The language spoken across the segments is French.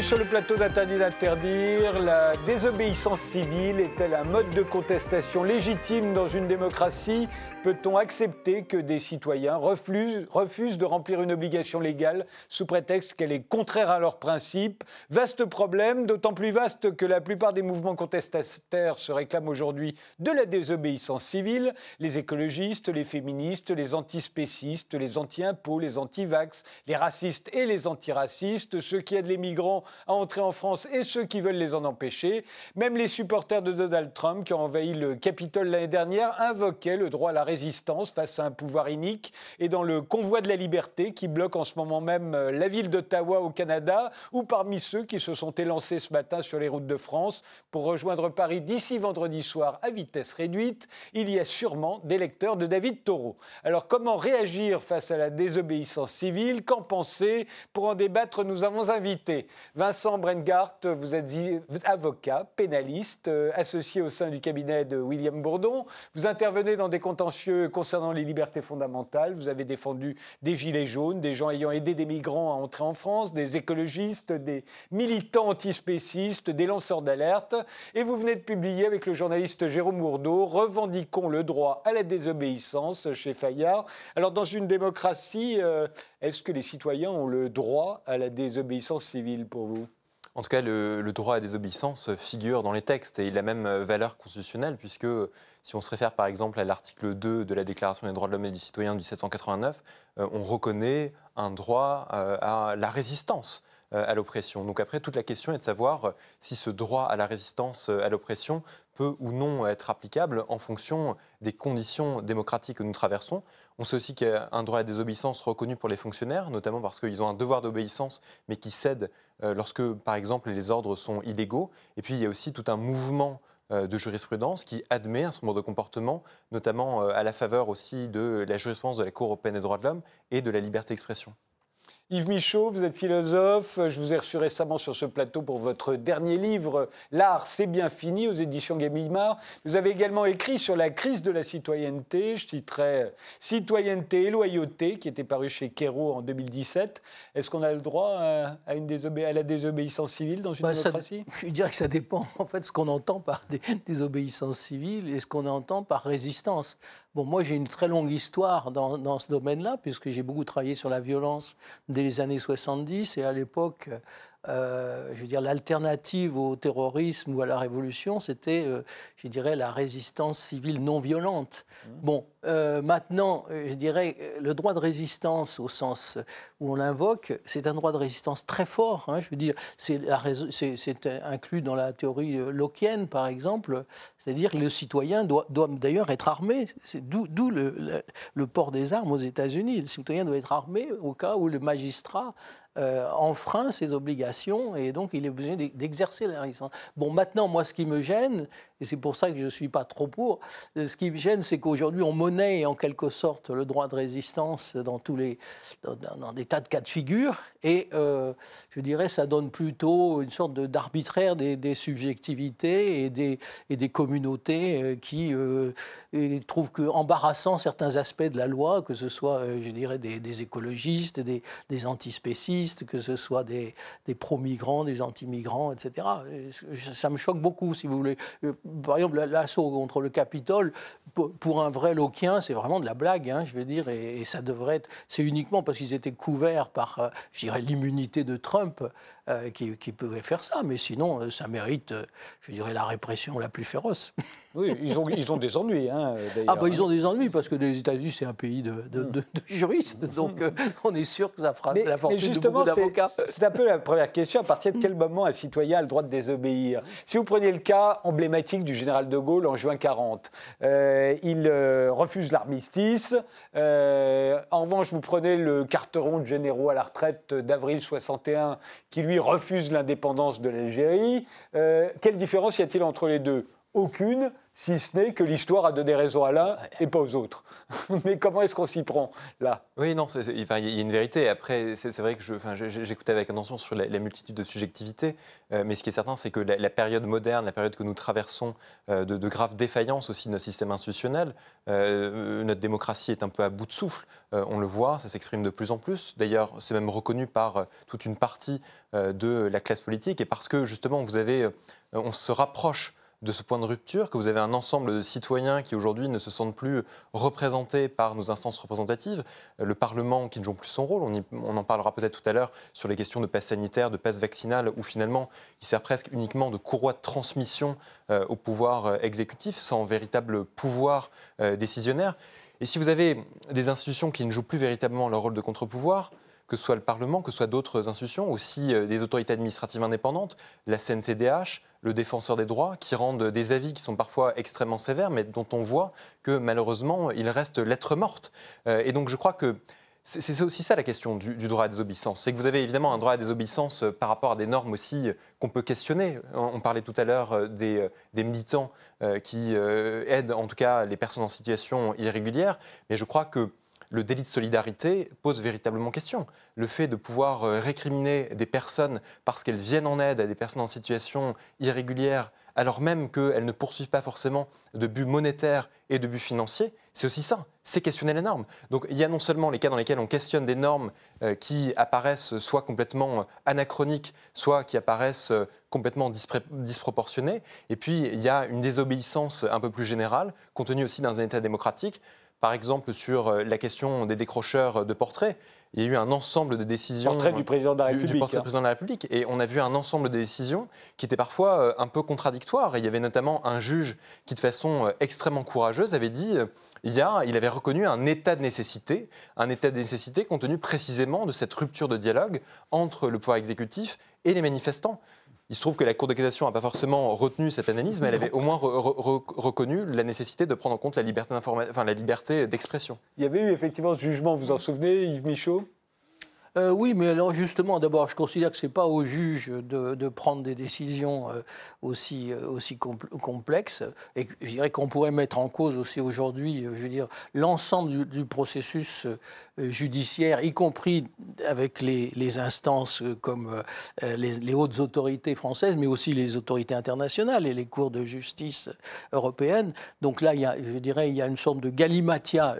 Sur le plateau d'Interdit d'interdire. La désobéissance civile est-elle un mode de contestation légitime dans une démocratie? Peut-on accepter que des citoyens refusent, de remplir une obligation légale sous prétexte qu'elle est contraire à leurs principes? Vaste problème, d'autant plus vaste que la plupart des mouvements contestataires se réclament aujourd'hui de la désobéissance civile. Les écologistes, les féministes, les antispécistes, les anti-impôts, les anti-vax, les racistes et les antiracistes, ceux qui aident les migrants à entrer en France et ceux qui veulent les en empêcher. Même les supporters de Donald Trump, qui ont envahi le Capitole l'année dernière, invoquaient le droit à la résistance face à un pouvoir inique. Et dans le convoi de la liberté, qui bloque en ce moment même euh, la ville d'Ottawa au Canada, ou parmi ceux qui se sont élancés ce matin sur les routes de France pour rejoindre Paris d'ici vendredi soir à vitesse réduite, il y a sûrement des lecteurs de David Taureau. Alors comment réagir face à la désobéissance civile? Qu'en penser? Pour en débattre, nous avons invité Vincent Brengart, vous êtes avocat, pénaliste, euh, associé au sein du cabinet de William Bourdon. Vous intervenez dans des contentieux concernant les libertés fondamentales. Vous avez défendu des gilets jaunes, des gens ayant aidé des migrants à entrer en France, des écologistes, des militants antispécistes, des lanceurs d'alerte. Et vous venez de publier avec le journaliste Jérôme Mourdeau Revendiquons le droit à la désobéissance chez Fayard. Alors, dans une démocratie, euh, est-ce que les citoyens ont le droit à la désobéissance civile pour en tout cas, le, droit à désobéissance figure dans les textes et il a même euh, valeur constitutionnelle, puisque si on se réfère par exemple à l'article 2 de la Déclaration des droits de l'homme et du citoyen de 1789, euh, on reconnaît un droit euh, à la résistance à l'oppression. Donc après, toute la question est de savoir si ce droit à la résistance à l'oppression peut ou non être applicable en fonction des conditions démocratiques que nous traversons. On sait aussi qu'il y a un droit à la désobéissance reconnu pour les fonctionnaires, notamment parce qu'ils ont un devoir d'obéissance, mais qui cèdent euh, lorsque, par exemple, les ordres sont illégaux. Et puis, il y a aussi tout un mouvement euh, de jurisprudence qui admet un certain nombre de comportements, notamment euh, à la faveur aussi de la jurisprudence de la Cour européenne des droits de l'homme et de la liberté d'expression. Yves Michaud, vous êtes philosophe. Je vous ai reçu récemment sur ce plateau pour votre dernier livre, L'art, c'est bien fini, aux éditions Gamilmar. Vous avez également écrit sur la crise de la citoyenneté. Je citerai Citoyenneté et loyauté, qui était paru chez Kero en 2017. Est-ce qu'on a le droit à, une à la désobéissance civile dans une bah, démocratie? Je dirais que ça dépend, en fait, ce qu'on entend par désobéissance civile et ce qu'on entend par résistance. Bon, moi, j'ai une très longue histoire dans, dans ce domaine-là, puisque j'ai beaucoup travaillé sur la violence dès les années 70. Et à l'époque, euh, je veux dire, l'alternative au terrorisme ou à la révolution, c'était, euh, je dirais, la résistance civile non violente. Mmh. Bon, euh, maintenant, je dirais, le droit de résistance au sens où on l'invoque, c'est un droit de résistance très fort. Hein, je veux dire, c'est inclus dans la théorie lockienne, par exemple, c'est-à-dire que le citoyen doit, doit d'ailleurs être armé. D'où le, le, port des armes aux États-Unis. Le citoyen doit être armé au cas où le magistrat euh, enfreint ses obligations et donc il est obligé d'exercer la résistance. Bon, maintenant, moi, ce qui me gêne, et c'est pour ça que je ne suis pas trop pour. Euh, ce qui me gêne, c'est qu'aujourd'hui, on monnaie en quelque sorte le droit de résistance dans, tous les, dans, des tas de cas de figure, et euh, je dirais ça donne plutôt une sorte d'arbitraire des, subjectivités et des, des communautés euh, qui trouvent que, embarrassant certains aspects de la loi, que ce soit, je dirais, des, écologistes, des, des, antispécistes, que ce soit des, des pro-migrants, des anti-migrants, etc. Ça me choque beaucoup, si vous voulez par exemple, l'assaut contre le Capitole, pour un vrai Loquien, c'est vraiment de la blague, hein, je veux dire, et, ça devrait être. C'est uniquement parce qu'ils étaient couverts par, euh, je dirais, l'immunité de Trump euh, qui, qui, pouvaient faire ça, mais sinon, euh, ça mérite, je dirais, la répression la plus féroce. Oui, ils ont, ils ont des ennuis, hein, Ah, bah, ils ont des ennuis, parce que les États-Unis, c'est un pays de, de, juristes, donc on est sûr que ça fera la fortune de beaucoup d'avocats. C'est un peu la première question, à partir de quel moment un citoyen a le droit de désobéir? Si vous preniez le cas emblématique du général de Gaulle en juin 40, euh, il euh, refuse l'armistice. Euh, en revanche, vous prenez le carteron de généraux à la retraite d'avril 61 qui lui refuse l'indépendance de l'Algérie. quelle différence y a-t-il entre les deux? Aucune, si ce n'est que l'histoire a donné raison à l'un et pas aux autres. Mais comment est-ce qu'on s'y prend là? Oui, non, il y a une vérité. Après, c'est vrai que j'écoutais avec attention sur la, multitude de subjectivités, euh, mais ce qui est certain, c'est que la, période moderne, la période que nous traversons, euh, de, graves défaillances aussi de notre système institutionnel, euh, notre démocratie est un peu à bout de souffle. on le voit, ça s'exprime de plus en plus. D'ailleurs, c'est même reconnu par toute une partie de la classe politique, et parce que justement, vous avez, on se rapproche de ce point de rupture, que vous avez un ensemble de citoyens qui aujourd'hui ne se sentent plus représentés par nos instances représentatives, le Parlement qui ne joue plus son rôle, on, en parlera peut-être tout à l'heure sur les questions de passe sanitaire, de passe vaccinal, où finalement il sert presque uniquement de courroie de transmission euh, au pouvoir euh, exécutif, sans véritable pouvoir euh, décisionnaire. Et si vous avez des institutions qui ne jouent plus véritablement leur rôle de contre-pouvoir, que ce soit le Parlement, que ce soit d'autres institutions, aussi des autorités administratives indépendantes, la CNCDH, le défenseur des droits, qui rendent des avis qui sont parfois extrêmement sévères, mais dont on voit que malheureusement, il reste lettre morte. Euh, et donc je crois que c'est aussi ça la question du, droit à désobéissance. C'est que vous avez évidemment un droit à désobéissance euh, par rapport à des normes aussi qu'on peut questionner. On parlait tout à l'heure des, militants qui aident en tout cas les personnes en situation irrégulière, mais je crois que le délit de solidarité pose véritablement question. Le fait de pouvoir euh, récriminer des personnes parce qu'elles viennent en aide à des personnes en situation irrégulière, alors même qu'elles ne poursuivent pas forcément de but monétaire et de but financier, c'est aussi ça, c'est questionner les normes. Donc il y a non seulement les cas dans lesquels on questionne des normes euh, qui apparaissent soit complètement anachroniques, soit qui apparaissent euh, complètement disproportionnées, et puis il y a une désobéissance un peu plus générale, contenue aussi dans un État démocratique, par exemple, sur euh, la question des décrocheurs de portraits, il y a eu un ensemble de décisions. Portrait du président de la République. Du, portrait du président de la République. Et on a vu un ensemble de décisions qui étaient parfois euh, un peu contradictoires. il y avait notamment un juge qui, de façon euh, extrêmement courageuse, avait dit il, y a, il avait reconnu un état de nécessité, un état de nécessité compte tenu précisément de cette rupture de dialogue entre le pouvoir exécutif et les manifestants. Il se trouve que la Cour de n'a pas forcément retenu cette analyse, mais elle avait au moins reconnu la nécessité de prendre en compte la liberté, enfin, la liberté d'expression. Il y avait eu effectivement ce jugement, vous en souvenez, Yves Michaud? Euh, oui, mais alors justement, d'abord, je considère que ce n'est pas au juge de, prendre des décisions euh, aussi, euh, aussi complexes. Et je dirais qu'on pourrait mettre en cause aussi aujourd'hui, je veux dire, l'ensemble du, processus judiciaire, y compris avec les, instances comme les, hautes autorités françaises, mais aussi les autorités internationales et les cours de justice européennes. Donc là, il y a, je dirais, il y a une sorte de galimatia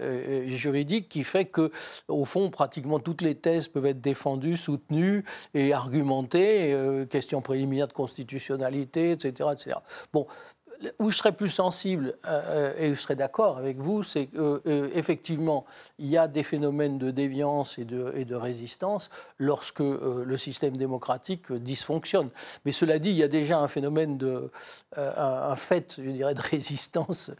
juridique qui fait que, au fond, pratiquement toutes les thèses être défendu, soutenu et argumenté, euh, question préliminaire de constitutionnalité, etc. Bon, où je serais plus sensible euh, et où je serais d'accord avec vous, c'est qu'effectivement, euh, il y a des phénomènes de déviance et de, et de résistance lorsque le système démocratique dysfonctionne. Mais cela dit, il y a déjà un phénomène de. un, fait, je dirais, de résistance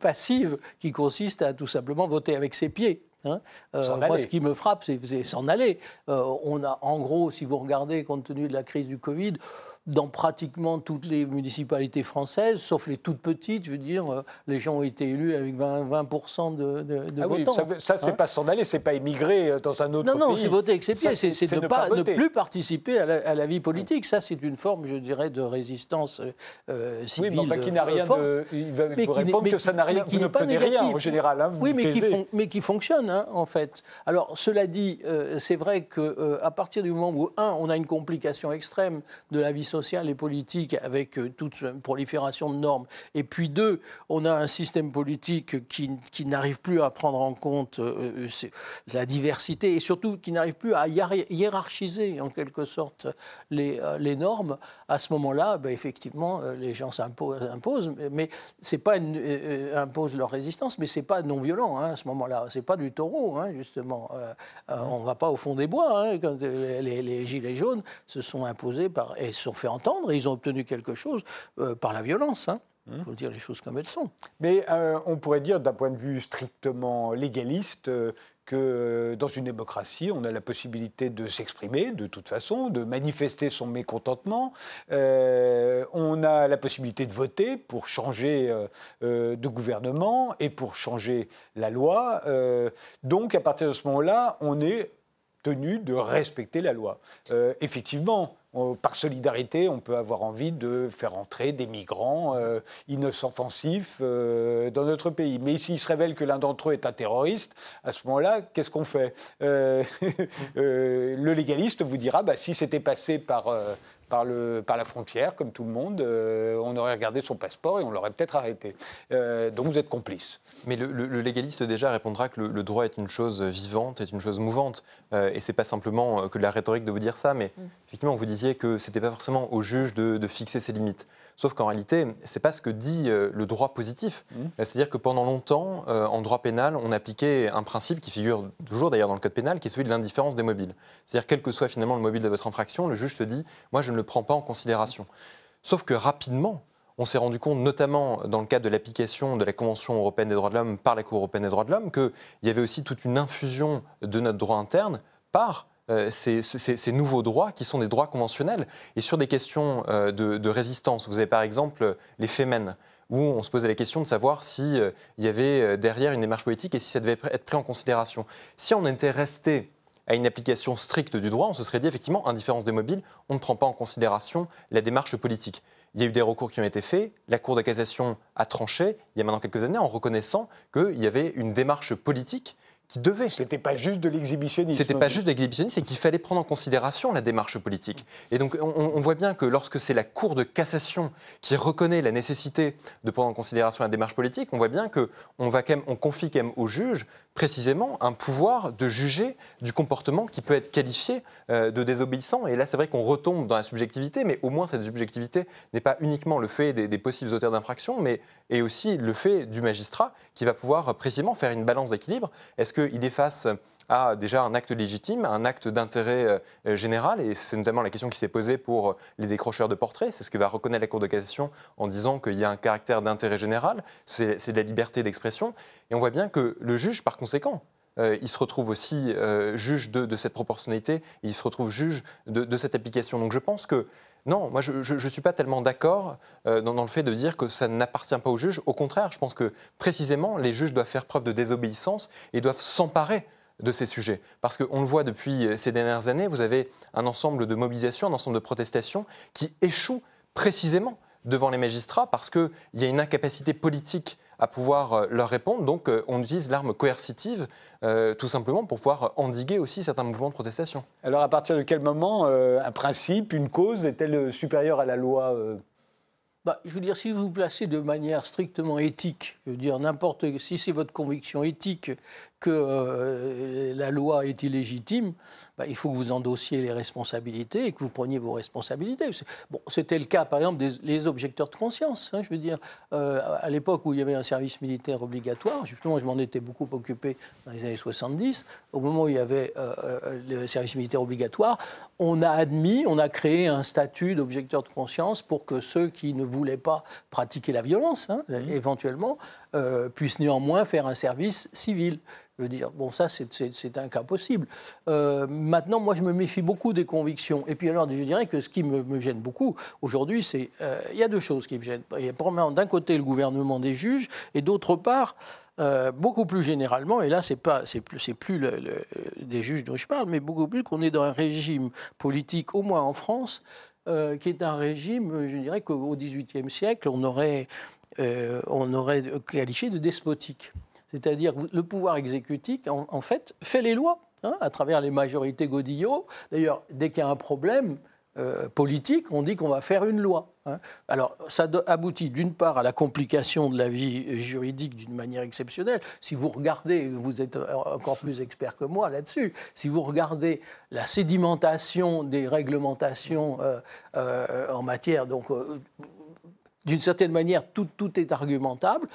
passive qui consiste à tout simplement voter avec ses pieds. Hein. Euh, moi, ce qui me frappe, c'est s'en aller. Euh, on a, en gros, si vous regardez, compte tenu de la crise du Covid, dans pratiquement toutes les municipalités françaises, sauf les toutes petites, je veux dire, euh, les gens ont été élus avec 20, 20 de, de, ah votants. Oui, ça, c'est hein pas s'en aller, c'est pas émigrer euh, dans un autre pays. Non, non, c'est voter avec ses pieds, c'est ne, pas, ne plus participer à la, vie politique. Ça, c'est une forme, je dirais, de résistance euh, civile. Oui, mais enfin, qui n'a rien de. Il va vous répondre que ça n'a rien, vous ne rien en général. Hein, oui, mais qui, mais qui, fonctionne, hein, en fait. Alors, cela dit, c'est vrai qu'à partir du moment où, un, on a une complication extrême de la vie sociale, sociales et politiques avec euh, toute une prolifération de normes. Et puis deux, on a un système politique qui, qui n'arrive plus à prendre en compte euh, euh, la diversité et surtout qui n'arrive plus à hiérarchiser en quelque sorte les, les normes. À ce moment-là, ben, effectivement, les gens s'imposent, mais c'est pas une, imposent leur résistance, mais c'est pas non violent hein, à ce moment-là. C'est pas du taureau, hein, justement. on va pas au fond des bois. Hein, les, les, gilets jaunes se sont imposés par, et se sont fait entendre et ils ont obtenu quelque chose euh, par la violence. Hein. Il faut dire les choses comme elles sont. Mais euh, on pourrait dire, d'un point de vue strictement légaliste, euh, que dans une démocratie, on a la possibilité de s'exprimer de toute façon, de manifester son mécontentement. on a la possibilité de voter pour changer de gouvernement et pour changer la loi. donc, à partir de ce moment-là, on est tenu de respecter la loi. effectivement, par solidarité, on peut avoir envie de faire entrer des migrants inoffensifs dans notre pays. Mais s'il se révèle que l'un d'entre eux est un terroriste, à ce moment-là, qu'est-ce qu'on fait? Le légaliste vous dira, bah, si c'était passé par par, le, par la frontière, comme tout le monde, euh, on aurait regardé son passeport et on l'aurait peut-être arrêté. Euh, donc vous êtes complice. Mais le, légaliste déjà répondra que le, droit est une chose vivante, est une chose mouvante. Euh, et c'est pas simplement que de la rhétorique de vous dire ça, mais mm. effectivement, vous disiez que c'était pas forcément au juge de, de fixer ses limites. Sauf qu'en réalité, ce n'est pas ce que dit euh, le droit positif. Mmh. C'est-à-dire que pendant longtemps, euh, en droit pénal, on appliquait un principe qui figure toujours d'ailleurs dans le code pénal, qui est celui de l'indifférence des mobiles. C'est-à-dire, quel que soit finalement le mobile de votre infraction, le juge se dit, moi, je ne le prends pas en considération. Sauf que rapidement, on s'est rendu compte, notamment dans le cadre de l'application de la Convention européenne des droits de l'homme par la Cour européenne des droits de l'homme, qu'il y avait aussi toute une infusion de notre droit interne par euh, ces, nouveaux droits qui sont des droits conventionnels. Et sur des questions euh, de, résistance, vous avez par exemple les Femen, où on se posait la question de savoir s'il euh, y avait derrière une démarche politique et si ça devait être pris en considération. Si on était resté à une application stricte du droit, on se serait dit effectivement, indifférence des mobiles, on ne prend pas en considération la démarche politique. Il y a eu des recours qui ont été faits, la Cour de cassation a tranché, il y a maintenant quelques années, en reconnaissant qu'il y avait une démarche politique qui devait. C'était pas juste de l'exhibitionnisme. C'était pas juste de l'exhibitionnisme, c'est qu'il fallait prendre en considération la démarche politique. Et donc on, voit bien que lorsque c'est la Cour de cassation qui reconnaît la nécessité de prendre en considération la démarche politique, on voit bien que on va quand même, on confie quand même au juge précisément un pouvoir de juger du comportement qui peut être qualifié euh, de désobéissant. Et là, c'est vrai qu'on retombe dans la subjectivité, mais au moins cette subjectivité n'est pas uniquement le fait des, possibles auteurs d'infraction, mais est aussi le fait du magistrat qui va pouvoir précisément faire une balance d'équilibre. Est-ce qu'il est face à déjà un acte légitime, un acte d'intérêt euh, général, et c'est notamment la question qui s'est posée pour les décrocheurs de portraits, c'est ce que va reconnaître la Cour de cassation en disant qu'il y a un caractère d'intérêt général, c'est de la liberté d'expression, et on voit bien que le juge, par conséquent, euh, il se retrouve aussi euh, juge de, cette proportionnalité, et il se retrouve juge de, cette application. Donc je pense que non, moi je ne suis pas tellement d'accord euh, dans, le fait de dire que ça n'appartient pas au juge. Au contraire, je pense que précisément les juges doivent faire preuve de désobéissance et doivent s'emparer de ces sujets. Parce qu'on le voit depuis ces dernières années, vous avez un ensemble de mobilisations, un ensemble de protestations qui échouent précisément devant les magistrats parce qu'il y a une incapacité politique à pouvoir euh, leur répondre. Donc euh, on utilise l'arme coercitive euh, tout simplement pour pouvoir endiguer aussi certains mouvements de protestation. Alors à partir de quel moment un principe, une cause est-elle supérieure à la loi bah, je veux dire, si vous vous placez de manière strictement éthique, je veux dire, n'importe, si c'est votre conviction éthique que la loi est illégitime, bah, il faut que vous endossiez les responsabilités et que vous preniez vos responsabilités. Bon, c'était le cas, par exemple, des objecteurs de conscience. Hein, je veux dire, euh, à l'époque où il y avait un service militaire obligatoire, justement, je m'en étais beaucoup occupé dans les années 70, au moment où il y avait euh, euh, le service militaire obligatoire, on a admis, on a créé un statut d'objecteur de conscience pour que ceux qui ne voulaient pas pratiquer la violence, hein, mmh. éventuellement, puissent néanmoins faire un service civil. Je veux dire, bon, ça, c'est un cas possible. Euh, maintenant, moi, je me méfie beaucoup des convictions. Et puis, alors, je dirais que ce qui me, gêne beaucoup aujourd'hui, c'est. Euh, il y a deux choses qui me gênent. Il y a d'un côté le gouvernement des juges, et d'autre part, euh, beaucoup plus généralement, et là, c'est pas, c'est plus, plus des juges dont je parle, mais beaucoup plus qu'on est dans un régime politique, au moins en France, qui est un régime, je dirais qu'au XVIIIe siècle, on aurait, on aurait qualifié de despotique. C'est-à-dire que le pouvoir exécutif, en, fait, fait les lois hein, à travers les majorités Godillot. D'ailleurs, dès qu'il y a un problème euh, politique, on dit qu'on va faire une loi. Hein. Alors, ça aboutit d'une part à la complication de la vie juridique d'une manière exceptionnelle. Si vous regardez, vous êtes encore plus expert que moi là-dessus, si vous regardez la sédimentation des réglementations euh, euh, en matière donc d'une certaine manière, tout, tout, est argumentable.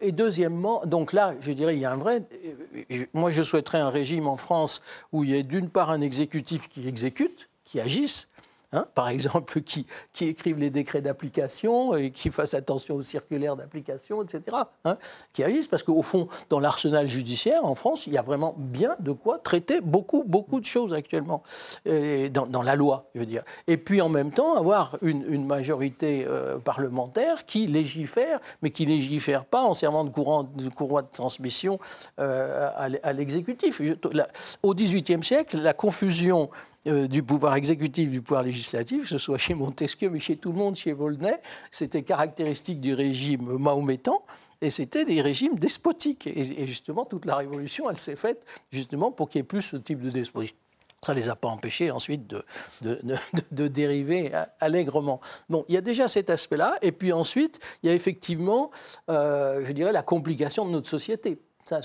Et, deuxièmement, donc là, je dirais, il y a un vrai. Moi, je souhaiterais un régime en France où il y ait d'une part un exécutif qui exécute, qui agisse, Hein, par exemple, qui, écrivent les décrets d'application et qui fassent attention aux circulaires d'application, etc., hein, qui agissent, parce qu'au fond, dans l'arsenal judiciaire, en France, il y a vraiment bien de quoi traiter beaucoup, beaucoup de choses actuellement, dans, la loi, je veux dire. Et puis, en même temps, avoir une, majorité euh, parlementaire qui légifère, mais qui légifère pas en servant de courant de, courroie de transmission euh, à l'exécutif. Au XVIIIe siècle, la confusion euh, du pouvoir exécutif, du pouvoir législatif, que ce soit chez Montesquieu, mais chez tout le monde, chez Volney, c'était caractéristique du régime mahométan. Et c'était des régimes despotiques. Et, justement, toute la révolution, elle s'est faite justement pour qu'il y ait plus ce type de despotisme. Ça ne les a pas empêchés ensuite de, de, de, dériver allègrement. Bon, il y a déjà cet aspect-là. Et puis ensuite, il y a effectivement, euh, je dirais, la complication de notre société. Ça,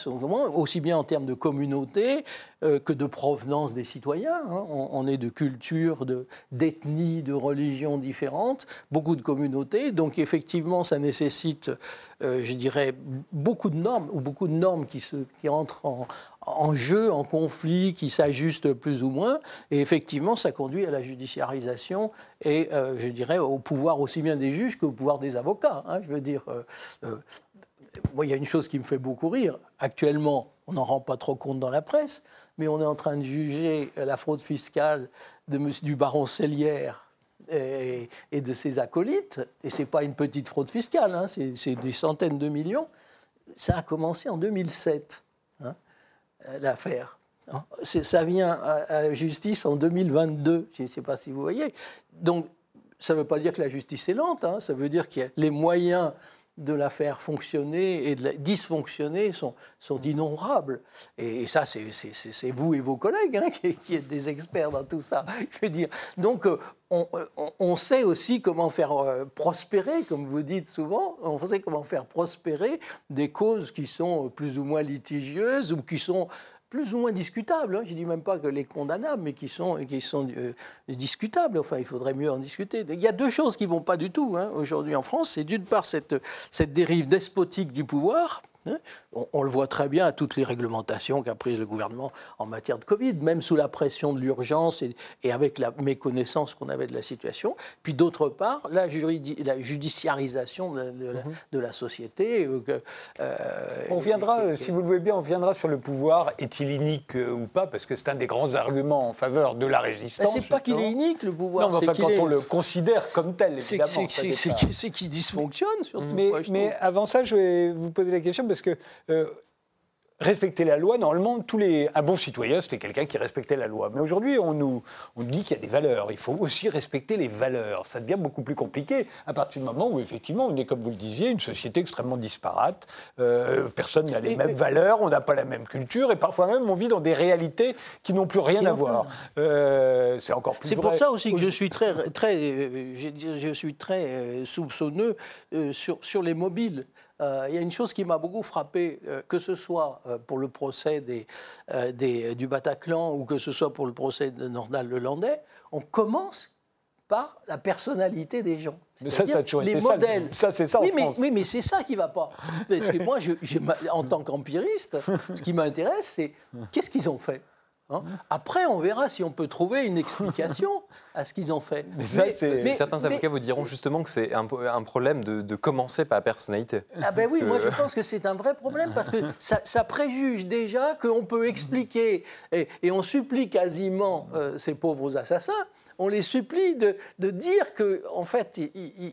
aussi bien en termes de communauté euh, que de provenance des citoyens. Hein. On, est de cultures, d'ethnies, de, religions différentes, beaucoup de communautés. Donc effectivement, ça nécessite, euh, je dirais, beaucoup de normes, ou beaucoup de normes qui, se, qui entrent en, en jeu, en conflit, qui s'ajustent plus ou moins. Et effectivement, ça conduit à la judiciarisation et, euh, je dirais, au pouvoir aussi bien des juges qu'au pouvoir des avocats. Hein. je veux dire, il y a une chose qui me fait beaucoup rire. Actuellement, on n'en rend pas trop compte dans la presse, mais on est en train de juger la fraude fiscale du baron Cellière et, de ses acolytes. Et ce n'est pas une petite fraude fiscale, hein, c'est des centaines de millions. Ça a commencé en 2007, hein, l'affaire. Ça vient à la justice en 2022, je ne sais pas si vous voyez. Donc, ça ne veut pas dire que la justice est lente, hein. ça veut dire qu'il y a les moyens de la faire fonctionner et de la dysfonctionner sont, sont innombrables. Et, ça, c'est vous et vos collègues hein, qui, êtes des experts dans tout ça. Je veux dire. Donc, euh, on, on, sait aussi comment faire euh, prospérer, comme vous dites souvent, on sait comment faire prospérer des causes qui sont plus ou moins litigieuses ou qui sont plus ou moins discutables. Hein. Je ne dis même pas que les condamnables, mais qui sont, qui sont euh, discutables. Enfin, il faudrait mieux en discuter. Il y a deux choses qui ne vont pas du tout hein, aujourd'hui en France. C'est d'une part cette, cette dérive despotique du pouvoir, Hein on, le voit très bien à toutes les réglementations qu'a prises le gouvernement en matière de Covid, même sous la pression de l'urgence et, avec la méconnaissance qu'on avait de la situation. Puis d'autre part, la, judiciarisation de, la, société. Euh, euh, on viendra, si vous le voulez bien, on viendra sur le pouvoir. Est-il inique euh, ou pas? Parce que c'est un des grands arguments en faveur de la résistance. C'est pas qu'il est inique, le pouvoir. Non, mais enfin, quand on le considère comme tel, évidemment. C'est qu'il dysfonctionne, surtout. Mais, mais avant ça, je vais vous poser la question parce que euh, respecter la loi, normalement, tous les, un bon citoyen, c'était quelqu'un qui respectait la loi. Mais aujourd'hui, on nous, on dit qu'il y a des valeurs. Il faut aussi respecter les valeurs. Ça devient beaucoup plus compliqué à partir du moment où, effectivement, on est, comme vous le disiez, une société extrêmement disparate. Euh, personne n'a les mêmes valeurs, on n'a pas la même culture, et parfois même, on vit dans des réalités qui n'ont plus rien à voir. Euh, c'est encore plus C'est pour ça aussi que je suis très, très, je suis très soupçonneux sur, sur les mobiles. Euh, il y a une chose qui m'a beaucoup frappé, euh, que ce soit euh, pour le procès des, du Bataclan ou que ce soit pour le procès de Nordal Lelandais, on commence par la personnalité des gens. Mais ça, ça a toujours les été modèles. ça. c'est ça oui, en mais, France. Oui, mais c'est ça qui ne va pas. Parce que moi, je, en tant qu'empiriste, ce qui m'intéresse, c'est qu'est-ce qu'ils ont fait Hein Après, on verra si on peut trouver une explication à ce qu'ils ont fait. Mais, certains avocats vous diront justement que c'est un, problème de, commencer par la personnalité. Ah ben oui, moi je pense que c'est un vrai problème parce que ça, préjuge déjà qu'on peut expliquer et, on supplie quasiment euh, ces pauvres assassins on les supplie de, dire que, en fait,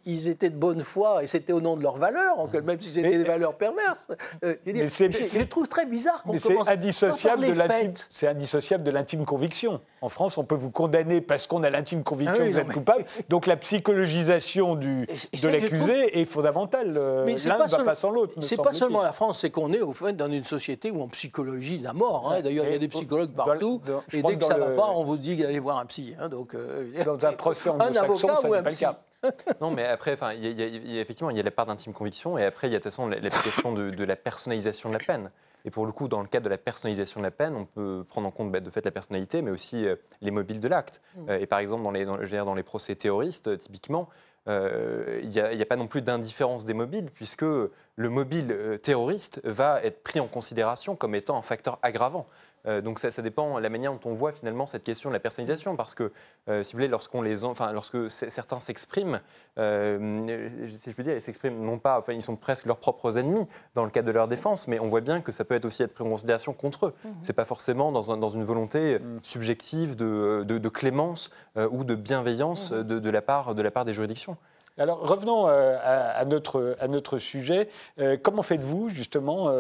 ils, étaient de bonne foi et c'était au nom de leurs valeurs, même si c'était des valeurs perverses. Euh, je, trouve très bizarre qu'on commence c'est indissociable de l'intime. C'est indissociable de l'intime conviction. En France, on peut vous condamner parce qu'on a l'intime conviction ah que vous êtes coupable. Donc la psychologisation du, de l'accusé est fondamentale. Euh, l'un ne va pas sans l'autre. C'est pas seulement la France, c'est qu'on est au fait dans une société où on psychologie la mort. Hein. D'ailleurs, il y a des psychologues partout. et dès que, ça ne va pas, on vous dit d'aller voir un psy. Hein. donc, euh, dans un procès anglo-saxon, ça n'est pas le cas. non, mais après, enfin, il y, a effectivement, il y a la part d'intime conviction, et après, il y a de toute façon l'application de, de, la personnalisation de la peine. Et pour le coup, dans le cadre de la personnalisation de la peine, on peut prendre en compte bah, de fait la personnalité, mais aussi euh, les mobiles de l'acte. Mm. Euh, et par exemple, dans les, dans, dans les procès terroristes, typiquement, euh, il n'y a, a, pas non plus d'indifférence des mobiles, puisque le mobile terroriste va être pris en considération comme étant un facteur aggravant. Euh, donc ça, dépend de la manière dont on voit finalement cette question de la personnalisation, parce que euh, si vous voulez, lorsqu'on les, enfin, lorsque certains s'expriment, euh, si je peux dire, ils s'expriment non pas, enfin, ils sont presque leurs propres ennemis dans le cadre de leur défense, mais on voit bien que ça peut être aussi être pris en considération contre eux. Ce mmh. C'est pas forcément dans, dans une volonté mmh. subjective de, de, clémence ou de bienveillance mmh. de, de, la part, de la part des juridictions. Alors revenons à, notre, à notre sujet. comment faites-vous justement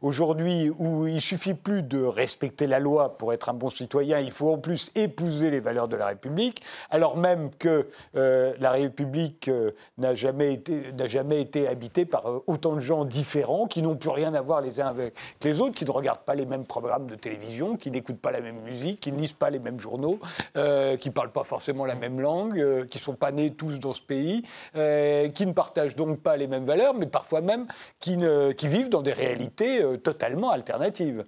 aujourd'hui où il suffit plus de respecter la loi pour être un bon citoyen, il faut en plus épouser les valeurs de la République, alors même que la République n'a jamais, été, jamais été habitée par autant de gens différents qui n'ont plus rien à voir les uns avec les autres, qui ne regardent pas les mêmes programmes de télévision, qui n'écoutent pas la même musique, qui ne lisent pas les mêmes journaux, euh, qui ne parlent pas forcément la même langue, euh, qui ne sont pas nés tous dans ce pays, euh, qui ne partagent donc pas les mêmes valeurs, mais parfois même qui, vivent dans des réalités totalement alternatives.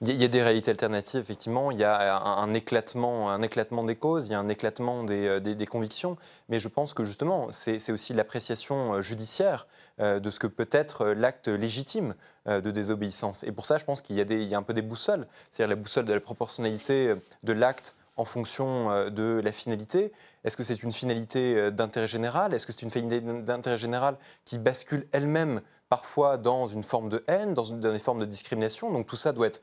Il y a des réalités alternatives, effectivement. Il y a un, éclatement, un éclatement des causes, il y a un éclatement des, des, convictions. Mais je pense que justement, c'est aussi l'appréciation judiciaire de ce que peut être l'acte légitime de désobéissance. Et pour ça, je pense qu'il y, a un peu des boussoles. C'est-à-dire la boussole de la proportionnalité de l'acte en fonction euh, de la finalité. Est-ce que c'est une finalité euh, d'intérêt général? Est-ce que c'est une finalité d'intérêt général qui bascule elle-même parfois dans une forme de haine, dans, une, des formes de discrimination? Donc tout ça doit être,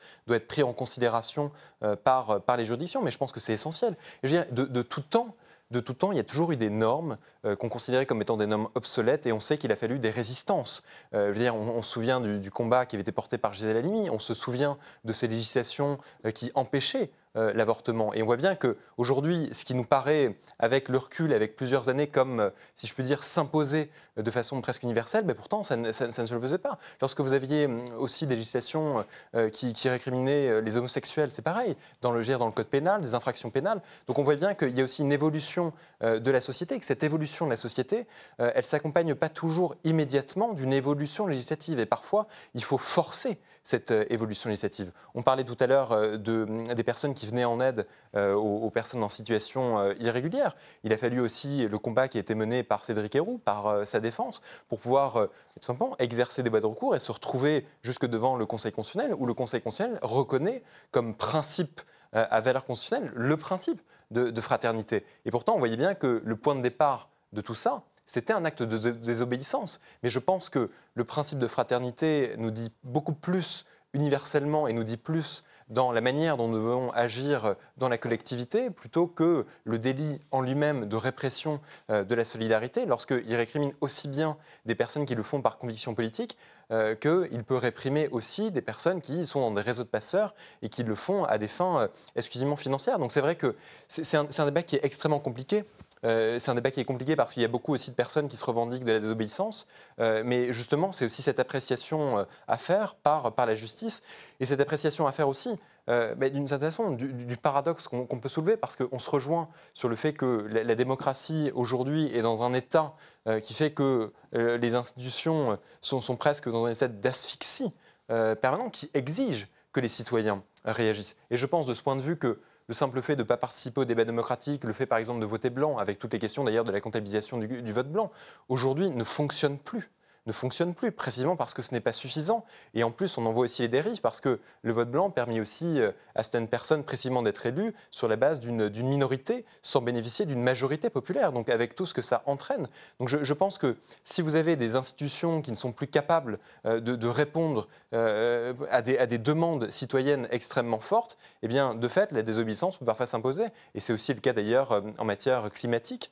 pris en considération euh, par, les juridictions, mais je pense que c'est essentiel. De tout temps, de tout temps, il y a toujours eu des normes qu'on considérait comme étant des normes obsolètes et on sait qu'il a fallu des résistances. je veux dire, on, se souvient du, combat qui avait été porté par Gisèle Halimi, on se souvient de ces législations qui empêchaient euh, l'avortement. Et on voit bien qu'aujourd'hui, ce qui nous paraît, avec le recul, avec plusieurs années, comme, euh, si je puis dire, s'imposer de façon presque universelle, mais pourtant, ça ne, se le faisait pas. Lorsque vous aviez hum, aussi des législations euh, qui, récriminaient les homosexuels, c'est pareil, dans le, dans le code pénal, des infractions pénales. Donc on voit bien qu'il y a aussi une évolution de la société, et que cette évolution de la société, elle ne s'accompagne pas toujours immédiatement d'une évolution législative. Et parfois, il faut forcer cette évolution législative. On parlait tout à l'heure de, des personnes qui venait en aide euh, aux, personnes en situation euh, irrégulière. Il a fallu aussi le combat qui a été mené par Cédric Héroux, par euh, sa défense, pour pouvoir tout simplement exercer des voies de recours et se retrouver jusque devant le Conseil constitutionnel, où le Conseil constitutionnel reconnaît comme principe à valeur constitutionnelle le principe de, de fraternité. Et pourtant, on voyait bien que le point de départ de tout ça, c'était un acte de désobéissance. Mais je pense que le principe de fraternité nous dit beaucoup plus universellement et nous dit plus dans la manière dont nous devons agir dans la collectivité, plutôt que le délit en lui-même de répression euh, de la solidarité, lorsqu'il récrimine aussi bien des personnes qui le font par conviction politique, euh, qu'il peut réprimer aussi des personnes qui sont dans des réseaux de passeurs et qui le font à des fins euh, exclusivement financières. Donc c'est vrai que c'est un débat qui est extrêmement compliqué. Euh, c'est un débat qui est compliqué parce qu'il y a beaucoup aussi de personnes qui se revendiquent de la désobéissance. Euh, mais justement, c'est aussi cette appréciation euh, à faire par, par la justice. Et cette appréciation à faire aussi, d'une certaine façon, du, paradoxe qu'on peut soulever, parce qu'on se rejoint sur le fait que la, démocratie aujourd'hui est dans un état qui fait que les institutions sont, sont, presque dans un état d'asphyxie permanent qui exige que les citoyens réagissent. Et je pense de ce point de vue que le simple fait de ne pas participer au débat démocratique, le fait par exemple de voter blanc, avec toutes les questions d'ailleurs de la comptabilisation du vote blanc, aujourd'hui ne fonctionne plus ne fonctionne plus, précisément parce que ce n'est pas suffisant. Et en plus, on en voit aussi les dérives, parce que le vote blanc permet aussi euh, à certaines personnes précisément d'être élues sur la base d'une minorité, sans bénéficier d'une majorité populaire, donc avec tout ce que ça entraîne. Donc je, pense que si vous avez des institutions qui ne sont plus capables euh, de, répondre euh, à, des, à, des, demandes citoyennes extrêmement fortes, eh bien, de fait, la désobéissance peut parfois s'imposer. Et c'est aussi le cas d'ailleurs en matière climatique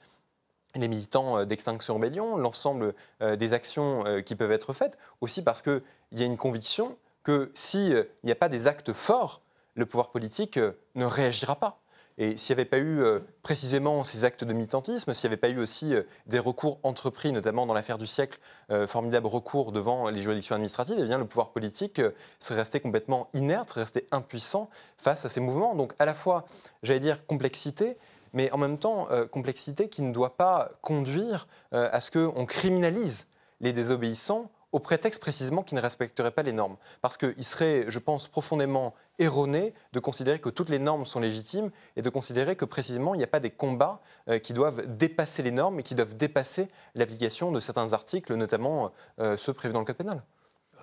les militants euh, d'Extinction Rebellion, l'ensemble euh, des actions euh, qui peuvent être faites, aussi parce qu'il y a une conviction que s'il n'y a pas des actes forts, le pouvoir politique ne réagira pas. Et s'il n'y avait pas eu précisément ces actes de militantisme, s'il n'y avait pas eu aussi des recours entrepris, notamment dans l'affaire du siècle, formidable recours devant les juridictions administratives, eh bien le pouvoir politique serait resté complètement inerte, serait resté impuissant face à ces mouvements. Donc à la fois, j'allais dire, complexité, mais en même temps, euh, complexité qui ne doit pas conduire euh, à ce qu'on criminalise les désobéissants au prétexte précisément qu'ils ne respecteraient pas les normes. Parce qu'il serait, je pense, profondément erroné de considérer que toutes les normes sont légitimes et de considérer que précisément il n'y a pas des combats euh, qui doivent dépasser les normes et qui doivent dépasser l'application de certains articles, notamment ceux prévus dans le Code pénal.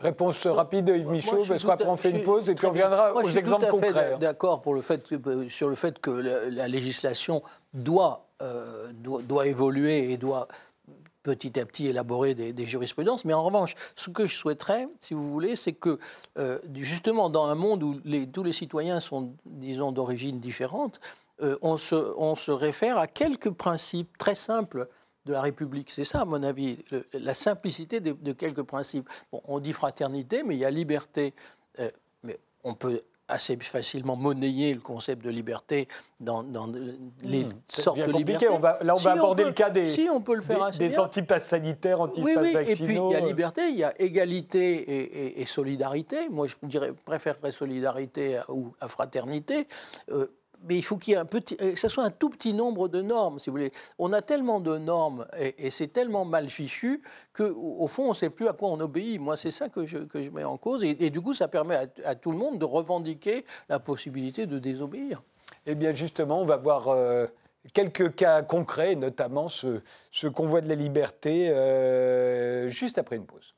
Réponse rapide, Yves Michaud, parce qu'après on fait une pause et puis on viendra aux exemples concrets. Hein. D'accord pour le fait, euh, sur le fait que la, législation doit, euh, doit, doit, évoluer et doit petit à petit élaborer des, jurisprudences. Mais en revanche, ce que je souhaiterais, si vous voulez, c'est que euh, justement dans un monde où les, tous les citoyens sont, disons, d'origine différente, on, se, on se réfère à quelques principes très simples de la République. C'est ça, à mon avis, la simplicité de, quelques principes. on dit fraternité, mais il y a liberté. Euh, mais on peut assez facilement monnayer le concept de liberté dans, les hmm, sortes de liberté. On va, là, on va aborder le cas des, si on peut le faire des, des antipasses sanitaires, antipasses oui, oui. vaccinaux. Et puis, il y a euh. liberté, il y a égalité et, solidarité. Moi, je dirais, préférerais solidarité ou à fraternité. Euh, mais il faut qu'il y ait un petit, euh, que ce soit un tout petit nombre de normes, si vous voulez. On a tellement de normes et, c'est tellement mal fichu qu'au fond, on ne sait plus à quoi on obéit. Moi, c'est ça que je, que je, mets en cause. Et, du coup, ça permet à, tout le monde de revendiquer la possibilité de désobéir. Eh bien, justement, on va voir euh, quelques cas concrets, notamment ce, ce, convoi de la liberté, euh, juste après une pause.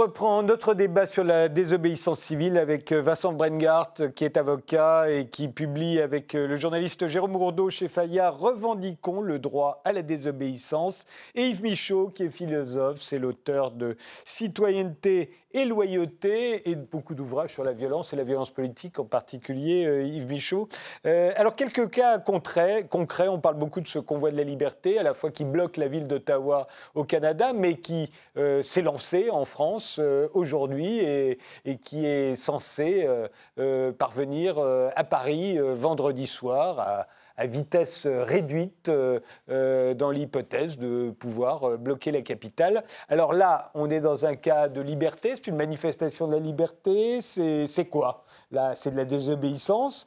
Reprend notre débat sur la désobéissance civile avec euh, Vincent Brengart, qui est avocat et qui publie avec euh, le journaliste Jérôme Gourdeau chez Fayard Revendiquons le droit à la désobéissance. Et Yves Michaud, qui est philosophe, c'est l'auteur de Citoyenneté et loyauté et beaucoup d'ouvrages sur la violence et la violence politique, en particulier euh, Yves Michaud. Euh, alors, quelques cas concrets, concrets. On parle beaucoup de ce convoi de la liberté, à la fois qui bloque la ville d'Ottawa au Canada, mais qui euh, s'est lancé en France aujourd'hui et, qui est censé parvenir à Paris vendredi soir vitesse réduite euh, euh, dans l'hypothèse de pouvoir euh, bloquer la capitale. Alors là, on est dans un cas de liberté, c'est une manifestation de la liberté, c'est quoi? Là, c'est de la désobéissance,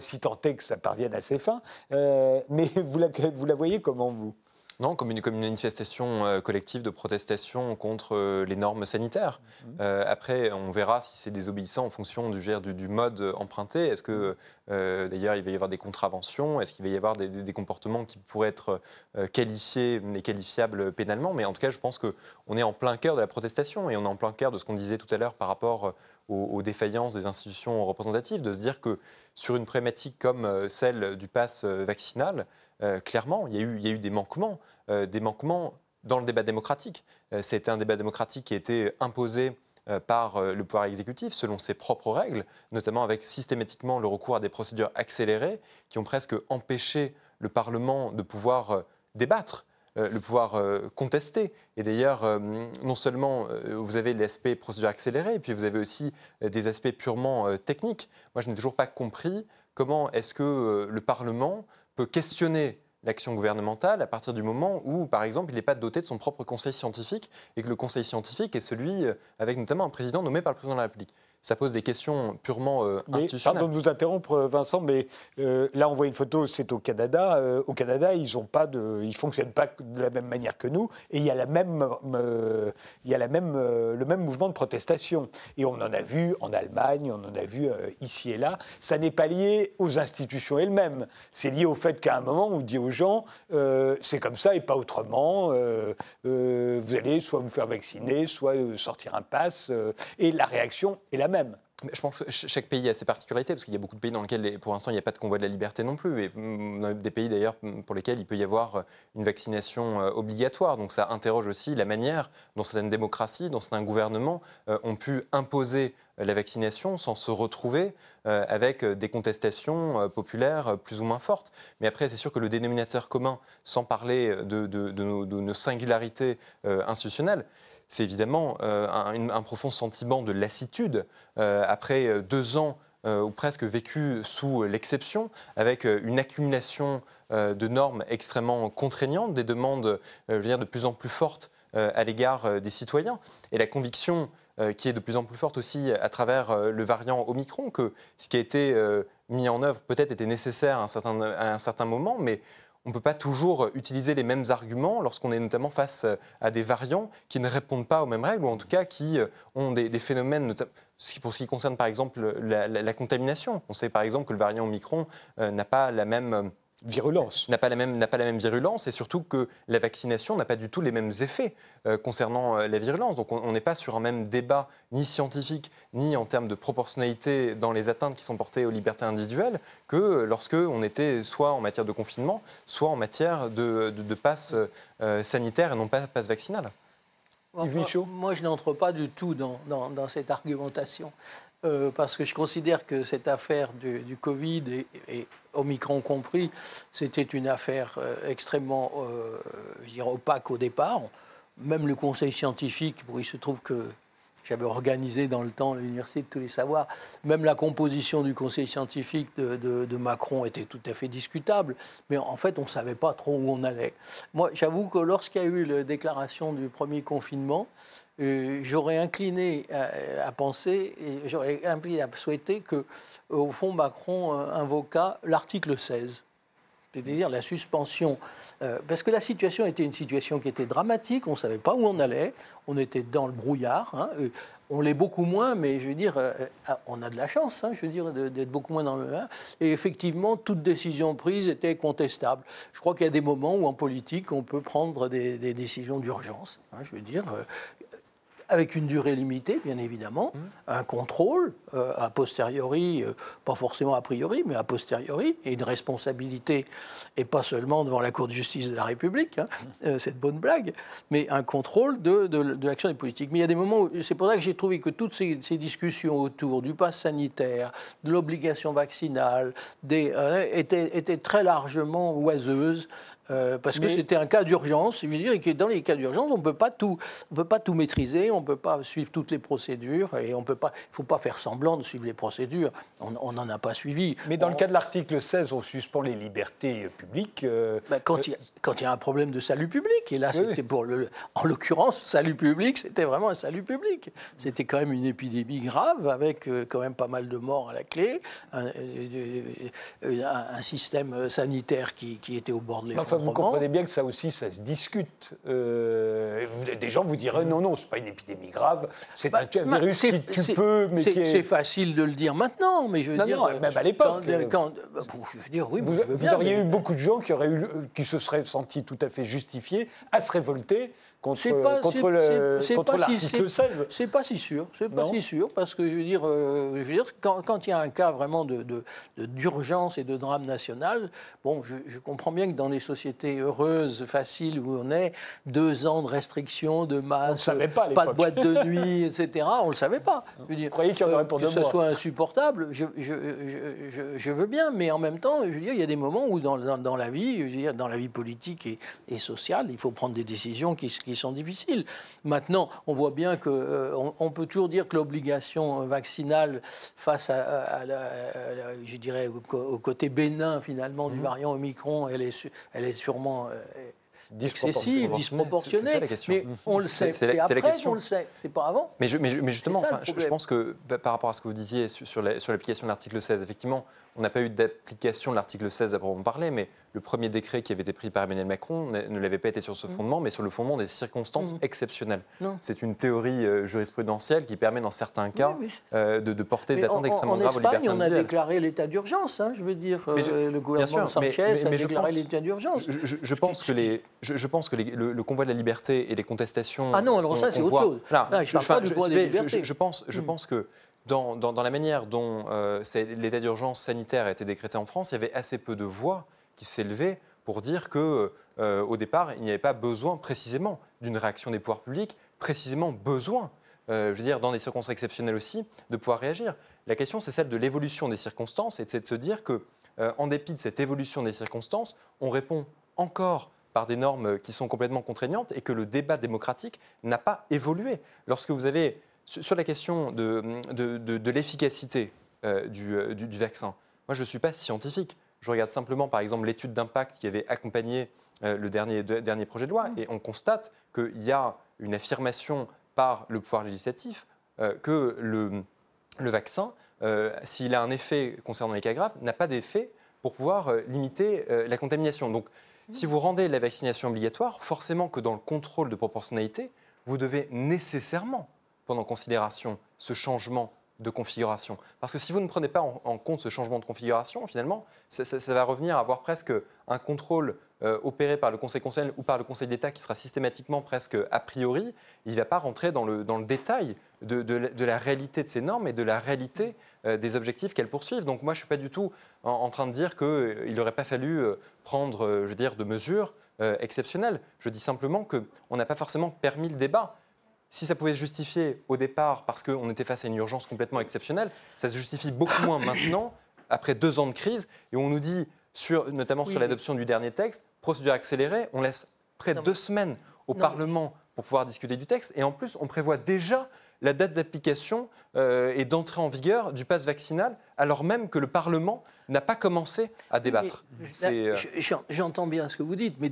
si tant est que ça parvienne à ses fins. mais vous la, vous la voyez comment, vous? Non, comme une, manifestation euh, collective de protestation contre euh, les normes sanitaires. Mhm. Euh, après, on verra si c'est désobéissant en fonction du, du, mode emprunté. Est-ce que, d'ailleurs, il va y avoir des contraventions? Est-ce qu'il va y avoir des, comportements qui pourraient être qualifiés mais qualifiables pénalement? Mais en tout cas, je pense qu'on est en plein cœur de la protestation et on est en plein cœur de ce qu'on disait tout à l'heure par rapport aux, défaillances des institutions représentatives, de se dire que sur une problématique comme celle du pass vaccinal, euh, clairement, il y, a eu, des manquements, euh, des manquements dans le débat démocratique. Euh, c'était un débat démocratique qui a été imposé par le pouvoir exécutif selon ses propres règles, notamment avec systématiquement le recours à des procédures accélérées qui ont presque empêché le Parlement de pouvoir débattre le pouvoir contester. Et d'ailleurs, non seulement vous avez l'aspect procédure accélérée, puis vous avez aussi des aspects purement techniques. Moi, je n'ai toujours pas compris comment est-ce que le Parlement peut questionner l'action gouvernementale à partir du moment où, par exemple, il n'est pas doté de son propre conseil scientifique et que le conseil scientifique est celui euh, avec notamment un président nommé par le président de la République ça pose des questions purement euh, institutionnelles. Pardon de vous interrompre, euh, Vincent, mais euh, là, on voit une photo, c'est au Canada. au Canada, ils ne pas de, ils fonctionnent pas de la même manière que nous, et il y a la même, il y a la même, le même mouvement de protestation. Et on en a vu en Allemagne, on en a vu ici et là. Ça n'est pas lié aux institutions elles-mêmes. C'est lié au fait qu'à un moment, on dit aux gens, c'est comme ça et pas autrement. vous allez soit vous faire vacciner, soit sortir un pass. et la réaction est la Je pense que chaque pays a ses particularités, parce qu'il y a beaucoup de pays dans lesquels, pour l'instant, il n'y a pas de convoi de la liberté non plus, et mm, des pays d'ailleurs pour lesquels il peut y avoir une vaccination euh, obligatoire. Donc ça interroge aussi la manière dont certaines démocraties, dont certains gouvernements euh, ont pu imposer la vaccination sans se retrouver euh, avec des contestations populaires plus ou moins fortes. Mais après, c'est sûr que le dénominateur commun, sans parler de, nos, singularités institutionnelles, c'est évidemment euh, un, profond sentiment de lassitude euh, après euh, deux ans ou presque vécu sous l'exception, avec une accumulation de normes extrêmement contraignantes, des demandes je veux dire, de plus en plus fortes à l'égard des citoyens, et la conviction qui est de plus en plus forte aussi à travers le variant Omicron, que ce qui a été mis en œuvre peut-être était nécessaire à un certain, à un certain moment, mais on ne peut pas toujours utiliser les mêmes arguments lorsqu'on est notamment face à des variants qui ne répondent pas aux mêmes règles, ou en tout cas qui euh, ont des, phénomènes, pour ce qui concerne par exemple la, contamination. On sait par exemple que le variant Omicron euh, n'a pas la même virulence. N'a pas, la même, pas la même virulence et surtout que la vaccination n'a pas du tout les mêmes effets euh, concernant euh, la virulence. Donc on n'est pas sur un même débat ni scientifique ni en termes de proportionnalité dans les atteintes qui sont portées aux libertés individuelles que lorsque on était soit en matière de confinement, soit en matière de, de, passe euh, sanitaire et non pas passe vaccinal. moi, je n'entre pas du tout dans, dans, cette argumentation. Euh, parce que je considère que cette affaire du, Covid, et, Omicron compris, c'était une affaire euh, extrêmement dirais, opaque au départ. Même le conseil scientifique, où il se trouve que j'avais organisé dans le temps l'Université de tous les savoirs. Même la composition du conseil scientifique de, Macron était tout à fait discutable, mais en fait, on ne savait pas trop où on allait. Moi, j'avoue que lorsqu'il y a eu la déclaration du premier confinement, euh, j'aurais incliné à, penser, j'aurais incliné à souhaiter que, au fond, Macron euh, invoqua l'article 16 c'est-à-dire la suspension. Euh, parce que la situation était une situation qui était dramatique, on ne savait pas où on allait, on était dans le brouillard. Hein, on l'est beaucoup moins, mais je veux dire, ah, on a de la chance, hein, je veux dire, d'être beaucoup moins dans le. Hein. et effectivement, toute décision prise était contestable. Je crois qu'il y a des moments où en politique, on peut prendre des, décisions d'urgence. je veux dire, avec une durée limitée, bien évidemment, mmh. un contrôle euh, a posteriori, euh, pas forcément a priori, mais a posteriori, et une responsabilité, et pas seulement devant la Cour de justice de la République, hein, mmh. euh, cette bonne blague, mais un contrôle de, de, l'action des politiques. Mais il y a des moments où, c'est pour ça que j'ai trouvé que toutes ces, discussions autour du pass sanitaire, de l'obligation vaccinale, des, étaient, étaient très largement oiseuses euh, parce que c'était un cas d'urgence. Je veux dire que dans les cas d'urgence, on ne peut pas tout, on peut pas tout maîtriser, on ne peut pas suivre toutes les procédures et on peut pas, il faut pas faire semblant de suivre les procédures. On n'en a pas suivi. Mais dans le cas de l'article 16, on suspend les libertés publiques. Euh, ben, quand, il, quand, il, y a un problème de salut public, et là, c'était pour le, en l'occurrence, salut public, c'était vraiment un salut public. C'était quand même une épidémie grave avec euh, quand même pas mal de morts à la clé, un, un système sanitaire qui, qui, était au bord de l'effondrement vous comprenez bien que ça aussi, ça se discute. Euh, des gens vous diraient non, non, c'est pas une épidémie grave, c'est bah, un virus qui tue peu, mais qui est... C'est facile de le dire maintenant, mais je veux non, dire... Non, même à l'époque. Euh, bah, je veux dire, oui, vous, vous auriez eu beaucoup de gens qui, auraient eu, qui se seraient sentis tout à fait justifiés à se révolter contre, contre l'article 16. C'est pas si sûr, c'est pas si sûr, parce que je veux dire, euh, je veux dire quand, quand, il y a un cas vraiment d'urgence de, de, et de drame national, bon, je, je, comprends bien que dans les sociétés heureuses, faciles, où on est, deux ans de restrictions, de masse, pas, pas, de boîte de nuit, etc., on le savait pas. Je veux dire, Vous croyez qu'il y en aurait pour euh, Que ce soit insupportable, je, je, veux bien, mais en même temps, je veux dire, il y a des moments où dans, dans, la vie, je veux dire, dans la vie politique et, et sociale, il faut prendre des décisions qui, qui sont difficiles. Maintenant, on voit bien que euh, on, peut toujours dire que l'obligation vaccinale face à, je dirais, au, côté bénin finalement du mhm. variant Omicron, elle est, elle est sûrement euh, excessive, disproportionnée. Mais on le sait. C'est après qu'on le sait. C'est pas avant. Mais, mais, justement, je, pense que bah, par rapport à ce que vous disiez sur, sur l'application de l'article 16, effectivement, on n'a pas eu d'application de l'article 16 à proprement parler, mais le premier décret qui avait été pris par Emmanuel Macron ne l'avait pas été sur ce mmh. fondement, mais sur le fondement des circonstances mmh. exceptionnelles. C'est une théorie euh, jurisprudentielle qui permet, dans certains cas, euh, de, porter des attentes extrêmement graves aux libertés on a déclaré l'état d'urgence, hein, je veux dire. Euh, le gouvernement Sanchez a déclaré l'état d'urgence. Je, pense que, les, je, pense que le, convoi de la liberté et les contestations. Ah non, alors ça, c'est autre chose. je, pense, je mmh. pense que dans, la manière dont l'état d'urgence sanitaire a été décrété en France, il y avait assez peu de voix qui s'élevait pour dire que, euh, au départ, il n'y avait pas besoin précisément d'une réaction des pouvoirs publics, précisément besoin, euh, je veux dire, dans des circonstances exceptionnelles aussi, de pouvoir réagir. La question, c'est celle de l'évolution des circonstances et c'est de se dire que, euh, en dépit de cette évolution des circonstances, on répond encore par des normes qui sont complètement contraignantes et que le débat démocratique n'a pas évolué. Lorsque vous avez, sur la question de, de, de, l'efficacité du, du, du vaccin, moi je ne suis pas scientifique. Je regarde simplement, par exemple, l'étude d'impact qui avait accompagné euh, le dernier, dernier, projet de loi, mm. et on constate qu'il y a une affirmation par le pouvoir législatif euh, que le, le vaccin, euh, s'il a un effet concernant les cas graves, n'a pas d'effet pour pouvoir limiter la contamination. Donc, mm. si vous rendez la vaccination obligatoire, forcément que dans le contrôle de proportionnalité, vous devez nécessairement prendre en considération ce changement de configuration. Parce que si vous ne prenez pas en, compte ce changement de configuration, finalement, ça, va revenir à avoir presque un contrôle euh, opéré par le Conseil constitutionnel ou par le Conseil d'État qui sera systématiquement presque a priori. Il ne va pas rentrer dans le, dans le détail de, la réalité de ces normes et de la réalité euh, des objectifs qu'elles poursuivent. Donc moi, je ne suis pas du tout en, train de dire qu'il euh, n'aurait pas fallu prendre je veux dire, de mesures exceptionnelles. Je dis simplement qu'on n'a pas forcément permis le débat si ça pouvait se justifier au départ parce qu'on était face à une urgence complètement exceptionnelle, ça se justifie beaucoup moins maintenant, après deux ans de crise, et on nous dit, sur, notamment sur l'adoption du dernier texte, procédure accélérée, on laisse près de deux semaines au Parlement pour pouvoir discuter du texte, et en plus, on prévoit déjà la date d'application euh, et d'entrée en vigueur du pass vaccinal, alors même que le Parlement n'a pas commencé à débattre. Euh, j'entends bien ce que vous dites, mais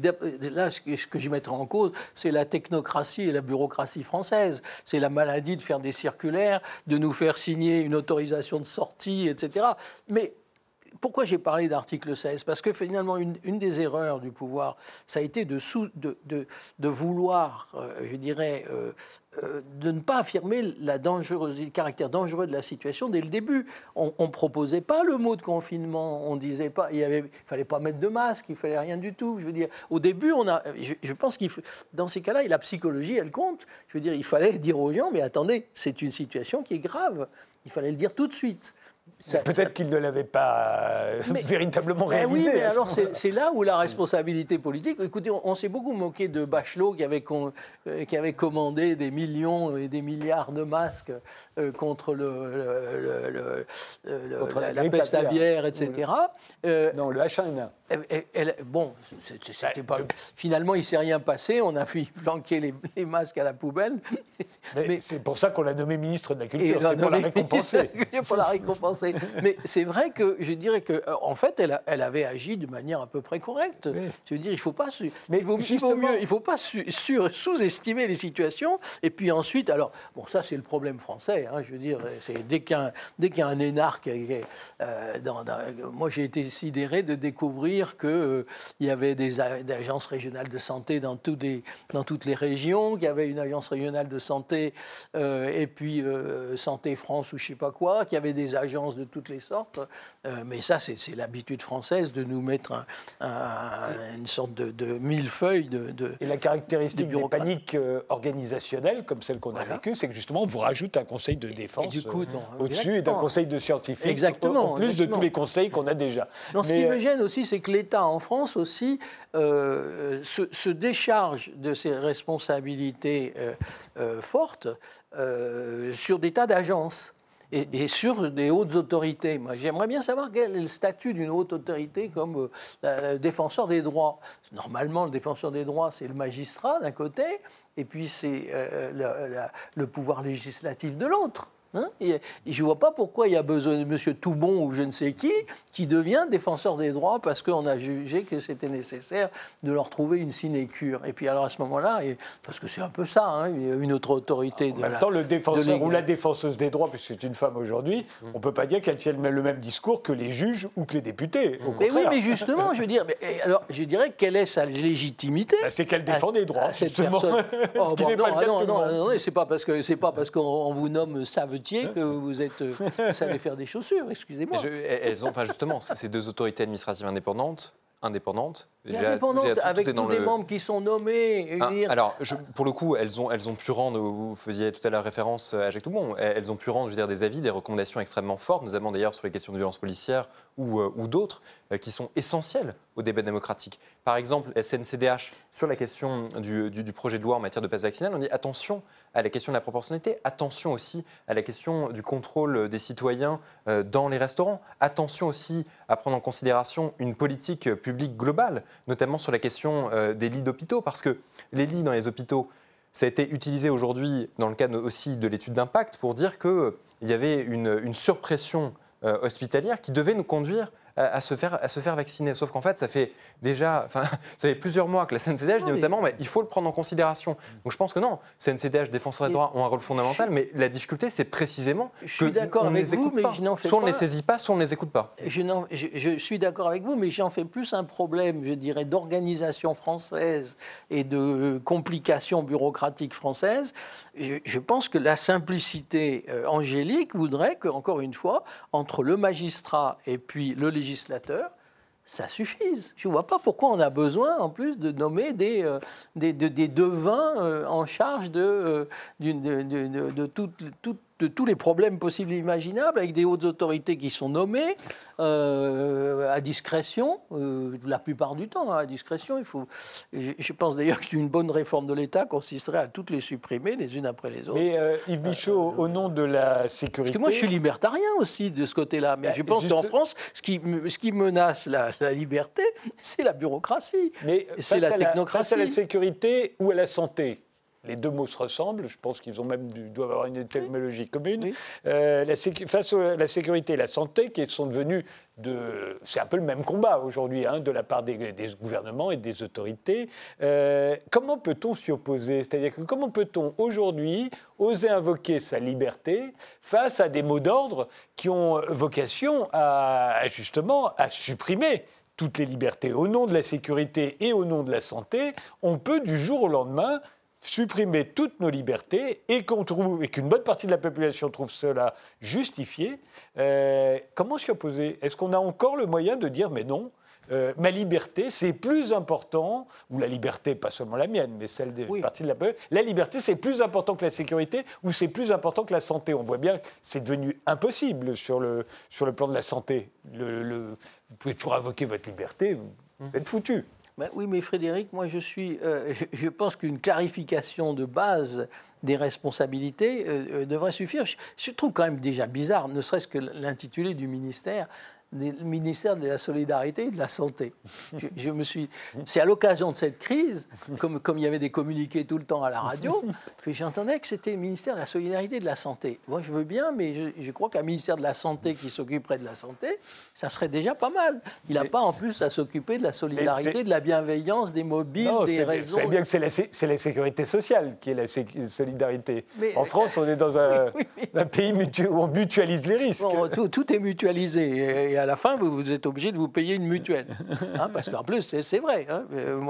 là, ce que je mettrai en cause, c'est la technocratie et la bureaucratie française. C'est la maladie de faire des circulaires, de nous faire signer une autorisation de sortie, etc. Mais pourquoi j'ai parlé d'article 16 Parce que finalement, une, des erreurs du pouvoir, ça a été de, de, vouloir, euh, je dirais, euh, de ne pas affirmer le caractère dangereux de la situation dès le début. On ne proposait pas le mot de confinement, on disait pas, il ne fallait pas mettre de masque, il fallait rien du tout. Je veux dire, au début, on a, je, pense qu'il dans ces cas-là, la psychologie, elle compte. Je veux dire, il fallait dire aux gens, mais attendez, c'est une situation qui est grave. Il fallait le dire tout de suite. Peut-être qu'il ne l'avait pas euh, véritablement ben réalisé. oui, mais alors c'est là où la responsabilité politique. Écoutez, on, s'est beaucoup moqué de Bachelot qui avait, euh, qui avait, commandé des millions et des milliards de masques euh, contre, le, la, peste aviaire, etc. non, le H1N1. bon, c'était pas. Finalement, il ne s'est rien passé. On a fait flanquer les, masques à la poubelle. Mais, c'est pour ça qu'on l'a nommé ministre de la Culture, c'est pour la récompenser. pour la récompenser. Mais c'est vrai que je dirais qu'en euh, en fait, elle, elle, avait agi de manière à peu près correcte. Je veux dire, il ne faut pas, mais il vaut, mieux, il faut pas sous-estimer les situations. Et puis ensuite, alors, bon, ça, c'est le problème français. Hein, je veux dire, c'est dès qu'il y, a un énarque. Euh, dans, moi, j'ai été sidéré de découvrir qu'il euh, il y avait des, agences régionales de santé dans, tous dans toutes les régions, qu'il y avait une agence régionale de santé et puis Santé France ou je ne sais pas quoi, qu'il y avait des agences de toutes les sortes. Euh, mais ça, c'est l'habitude française de nous mettre une sorte de, millefeuille de, de, Et la caractéristique des paniques euh, organisationnelles, comme celle qu'on a vécue, c'est que justement, on vous rajoute un conseil de défense euh, au-dessus et d'un conseil de scientifiques. Exactement. En plus de tous les conseils qu'on a déjà. Non, ce qui me gêne aussi, c'est que l'État en France aussi se, décharge de ses responsabilités fortes sur des tas d'agences et, sur des hautes autorités. Moi, j'aimerais bien savoir quel est le statut d'une haute autorité comme euh, défenseur des droits. Normalement, le défenseur des droits, c'est le magistrat d'un côté, et puis c'est euh, le pouvoir législatif de l'autre. Hein et, je ne vois pas pourquoi il y a besoin de M. Toubon ou je ne sais qui qui devient défenseur des droits parce qu'on a jugé que c'était nécessaire de leur trouver une sinécure. Et puis alors à ce moment-là, parce que c'est un peu ça, hein, une autre autorité. En même temps, le défenseur ou la défenseuse des droits, puisque c'est une femme aujourd'hui, mm. on ne peut pas dire qu'elle tienne le même discours que les juges ou que les députés. Au mais oui, mais justement, je veux dire, alors je dirais quelle est sa légitimité? Bah, C'est qu'elle défend des droits, justement. Oh, non, non, non, c'est pas parce que c'est pas parce qu'on vous nomme savetier que vous êtes, vous savez faire des chaussures. Excusez-moi. Elles ont, enfin justement ces deux autorités administratives indépendantes indépendantes. Indépendantes, avec tous les membres qui sont nommés. Ah, alors, pour le coup, elles ont, elles ont pu rendre, vous faisiez tout à l'heure référence à Jacques Toubon, elles ont pu rendre je veux dire, des avis, des recommandations extrêmement fortes, notamment d'ailleurs sur les questions de violence policière ou, euh, ou d'autres, euh, qui sont essentielles au débat démocratique. Par exemple, SNCDH, sur la question du, projet de loi en matière de passe vaccinale, on dit attention à la question de la proportionnalité, attention aussi à la question du contrôle des citoyens euh, dans les restaurants, attention aussi à prendre en considération une politique publique globale, notamment sur la question euh, des lits d'hôpitaux, parce que les lits dans les hôpitaux, ça a été utilisé aujourd'hui dans le cadre aussi de l'étude d'impact pour dire qu'il y avait une, surpression euh, hospitalière qui devait nous conduire à, se faire, à se faire vacciner. Sauf qu'en fait, ça fait déjà, enfin, ça fait plusieurs mois que la CNCDH dit notamment, mais il faut le prendre en considération. Donc je pense que non, CNCDH, défenseurs des droits ont un rôle fondamental, mais la difficulté, c'est précisément je suis les écoute vous, pas. Mais soit on ne les saisit pas, soit on ne les écoute pas. Je, je, je suis d'accord avec vous, mais j'en fais plus un problème, je dirais, d'organisation française et de complications bureaucratiques françaises. Je, pense que la simplicité euh, angélique voudrait que, encore une fois, entre le magistrat et puis le législateur, législateur, ça suffise. Je ne vois pas pourquoi on a besoin, en plus, de nommer des, euh, devins euh, en charge de, euh, de, de, toute de tous les problèmes possibles et imaginables, avec des hautes autorités qui sont nommées euh, à discrétion, euh, la plupart du temps hein, à discrétion. Il faut. Je, pense d'ailleurs qu'une bonne réforme de l'État consisterait à toutes les supprimer les unes après les autres. Mais euh, Yves Michaud, au nom de la sécurité. Parce que moi, je suis libertarien aussi de ce côté-là. Mais bah, je pense qu'en France, ce qui, ce qui menace la, liberté, c'est la bureaucratie. Mais c'est la technocratie. face à la sécurité ou à la santé? Les deux mots se ressemblent. Je pense qu'ils ont même doivent avoir une étymologie commune. Euh, la face à la sécurité et la santé, qui sont devenus de, c'est un peu le même combat aujourd'hui hein, de la part des, gouvernements et des autorités. Euh, comment peut-on s'y opposer? C'est-à-dire que comment peut-on aujourd'hui oser invoquer sa liberté face à des mots d'ordre qui ont vocation à justement à supprimer toutes les libertés? Au nom de la sécurité et au nom de la santé, on peut du jour au lendemain supprimer toutes nos libertés et qu'on trouve et qu'une bonne partie de la population trouve cela justifié, euh, comment s'y opposer? Est-ce qu'on a encore le moyen de dire mais non euh, ma liberté, c'est plus important, ou la liberté, pas seulement la mienne, mais celle des parties de la la liberté, c'est plus important que la sécurité, ou c'est plus important que la santé? On voit bien que c'est devenu impossible sur le, sur le plan de la santé. Le, vous pouvez toujours invoquer votre liberté, vous êtes foutu. Ben oui, mais Frédéric, moi je suis, euh, je, pense qu'une clarification de base des responsabilités euh, euh, devrait suffire. je, trouve quand même déjà bizarre, ne serait-ce que l'intitulé du ministère, le ministère de la Solidarité et de la Santé. Je, me suis, c'est à l'occasion de cette crise, comme, comme il y avait des communiqués tout le temps à la radio, que j'entendais que c'était le ministère de la Solidarité et de la Santé. Moi, je veux bien, mais je, crois qu'un ministère de la Santé qui s'occuperait de la santé, ça serait déjà pas mal. Il n'a pas en plus à s'occuper de la solidarité, de la bienveillance, des mobiles, des réseaux. C'est bien que c'est la, sécurité sociale qui est la solidarité. en France, on est dans un, pays où on mutualise les risques. tout, tout, est mutualisé. Et à la fin, vous, vous êtes obligé de vous payer une mutuelle. Hein, parce qu'en plus, c'est vrai. Hein, euh,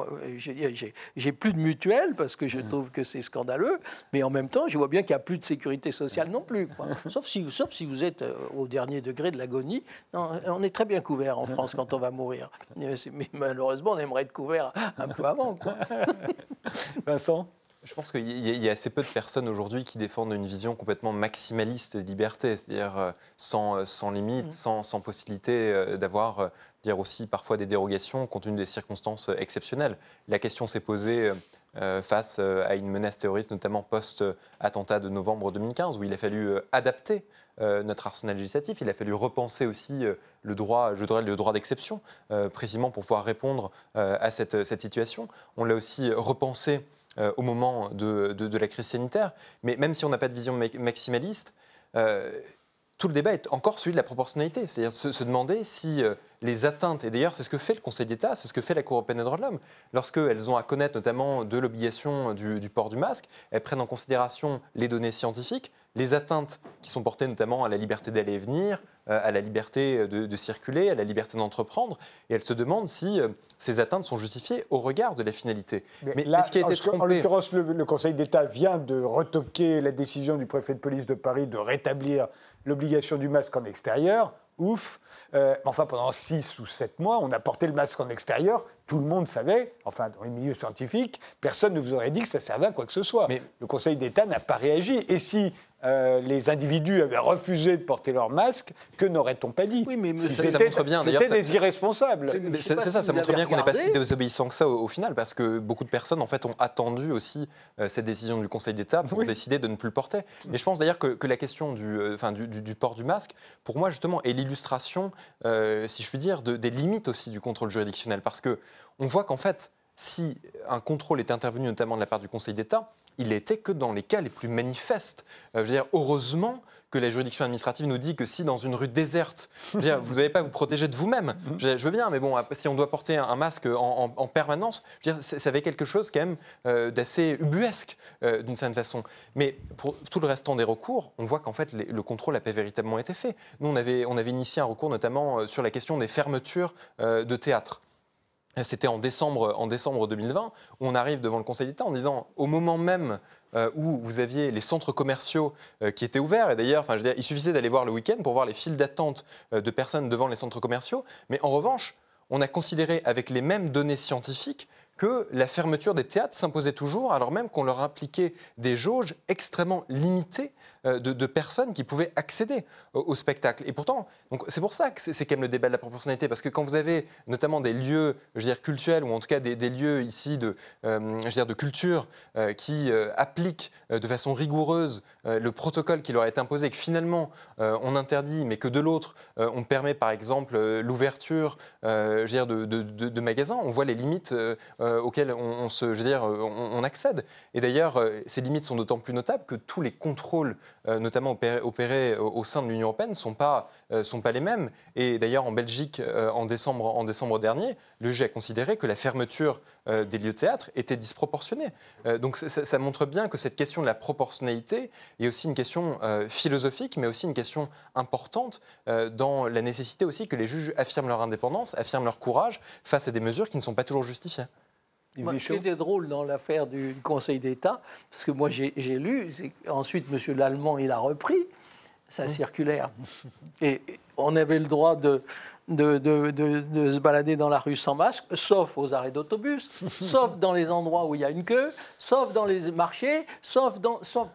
j'ai plus de mutuelle parce que je trouve que c'est scandaleux, mais en même temps, je vois bien qu'il n'y a plus de sécurité sociale non plus. Sauf, si, sauf si vous êtes euh, au dernier degré de l'agonie. On est très bien couvert en France quand on va mourir. Mais malheureusement, on aimerait être couvert un peu avant. Vincent? Je pense qu'il y, a assez peu de personnes aujourd'hui qui défendent une vision complètement maximaliste de liberté, c'est-à-dire euh, sans, euh, sans limite, mmh. sans, possibilité euh, d'avoir dire aussi parfois des dérogations compte tenu des circonstances exceptionnelles. La question s'est posée face à une menace terroriste, notamment post-attentat de novembre 2015, où il a fallu adapter notre arsenal législatif. Il a fallu repenser aussi le droit, je dirais le droit d'exception, précisément pour pouvoir répondre à cette, cette situation. On l'a aussi repensé euh, au moment de, la crise sanitaire. Mais même si on n'a pas de vision maximaliste, euh, tout le débat est encore celui de la proportionnalité. C'est-à-dire se, demander si euh, les atteintes, et d'ailleurs c'est ce que fait le Conseil d'État, c'est ce que fait la Cour européenne des droits de l'homme, lorsqu'elles ont à connaître notamment de l'obligation du, port du masque, elles prennent en considération les données scientifiques, les atteintes qui sont portées notamment à la liberté d'aller et venir, euh, à la liberté de, circuler, à la liberté d'entreprendre, et elle se demande si euh, ces atteintes sont justifiées au regard de la finalité. Mais, là, ce qui a été trompé... En l'occurrence, le, Conseil d'État vient de retoquer la décision du préfet de police de Paris de rétablir l'obligation du masque en extérieur ouf. Euh, enfin, pendant six ou sept mois, on a porté le masque en extérieur. Tout le monde savait, enfin, dans les milieux scientifiques, personne ne vous aurait dit que ça servait à quoi que ce soit. Mais le Conseil d'État n'a pas réagi. Et si euh, les individus avaient refusé de porter leur masque, que n'aurait-on pas dit Oui, mais ça, montre bien. C'était des irresponsables. C'est ça, ça montre bien qu'on n'est pas si désobéissant que ça au, final, parce que beaucoup de personnes en fait ont attendu aussi euh, cette décision du Conseil d'État pour décider de ne plus le porter. Et je pense d'ailleurs que, la question du, euh, enfin, du, port du masque, pour moi justement, est l'illustration, si je puis dire, des limites aussi du contrôle juridictionnel, parce que on voit qu'en fait, si un contrôle est intervenu notamment de la part du Conseil d'État, il n'était que dans les cas les plus manifestes. Euh, je veux dire, heureusement que la juridiction administrative nous dit que si dans une rue déserte, vous n'avez pas à vous protéger de vous-même, je, veux bien, mais bon, si on doit porter un, masque en, permanence, je veux dire, ça avait quelque chose quand même euh, d'assez ubuesque euh, d'une certaine façon. Mais pour tout le restant des recours, on voit qu'en fait le contrôle n'a pas véritablement été fait. Nous, on avait, on avait initié un recours notamment sur la question des fermetures de théâtre. C'était en décembre, en décembre 2020, où on arrive devant le Conseil d'État en disant, au moment même euh, où vous aviez les centres commerciaux euh, qui étaient ouverts, et d'ailleurs, il suffisait d'aller voir le week-end pour voir les files d'attente euh, de personnes devant les centres commerciaux, mais en revanche, on a considéré avec les mêmes données scientifiques que la fermeture des théâtres s'imposait toujours, alors même qu'on leur appliquait des jauges extrêmement limitées euh, de, personnes qui pouvaient accéder au, spectacle. Et pourtant, c'est pour ça que c'est quand même le débat de la proportionnalité, parce que quand vous avez notamment des lieux, je ou en tout cas des, lieux ici de, euh, culture euh, qui appliquent de façon rigoureuse le protocole qui leur est imposé, que finalement on interdit, mais que de l'autre on permet par exemple l'ouverture, de, magasins, on voit les limites auxquelles je veux dire, on accède. Et d'ailleurs, ces limites sont d'autant plus notables que tous les contrôles euh, notamment opérés, au sein de l'Union européenne, ne sont pas, euh, les mêmes. Et d'ailleurs, en Belgique, euh, en décembre dernier, le juge a considéré que la fermeture des lieux de théâtre était disproportionnée. donc ça, montre bien que cette question de la proportionnalité est aussi une question philosophique, mais aussi une question importante dans la nécessité aussi que les juges affirment leur indépendance, affirment leur courage face à des mesures qui ne sont pas toujours justifiées. Moi, ce qui était drôle dans l'affaire du Conseil d'État, parce que moi j'ai lu, ensuite M. Lallemand il a repris sa mmh. circulaire. Et on avait le droit de, de, de, se balader dans la rue sans masque, sauf aux arrêts d'autobus, sauf dans les endroits où il y a une queue, sauf dans les marchés, sauf dans. Sauf,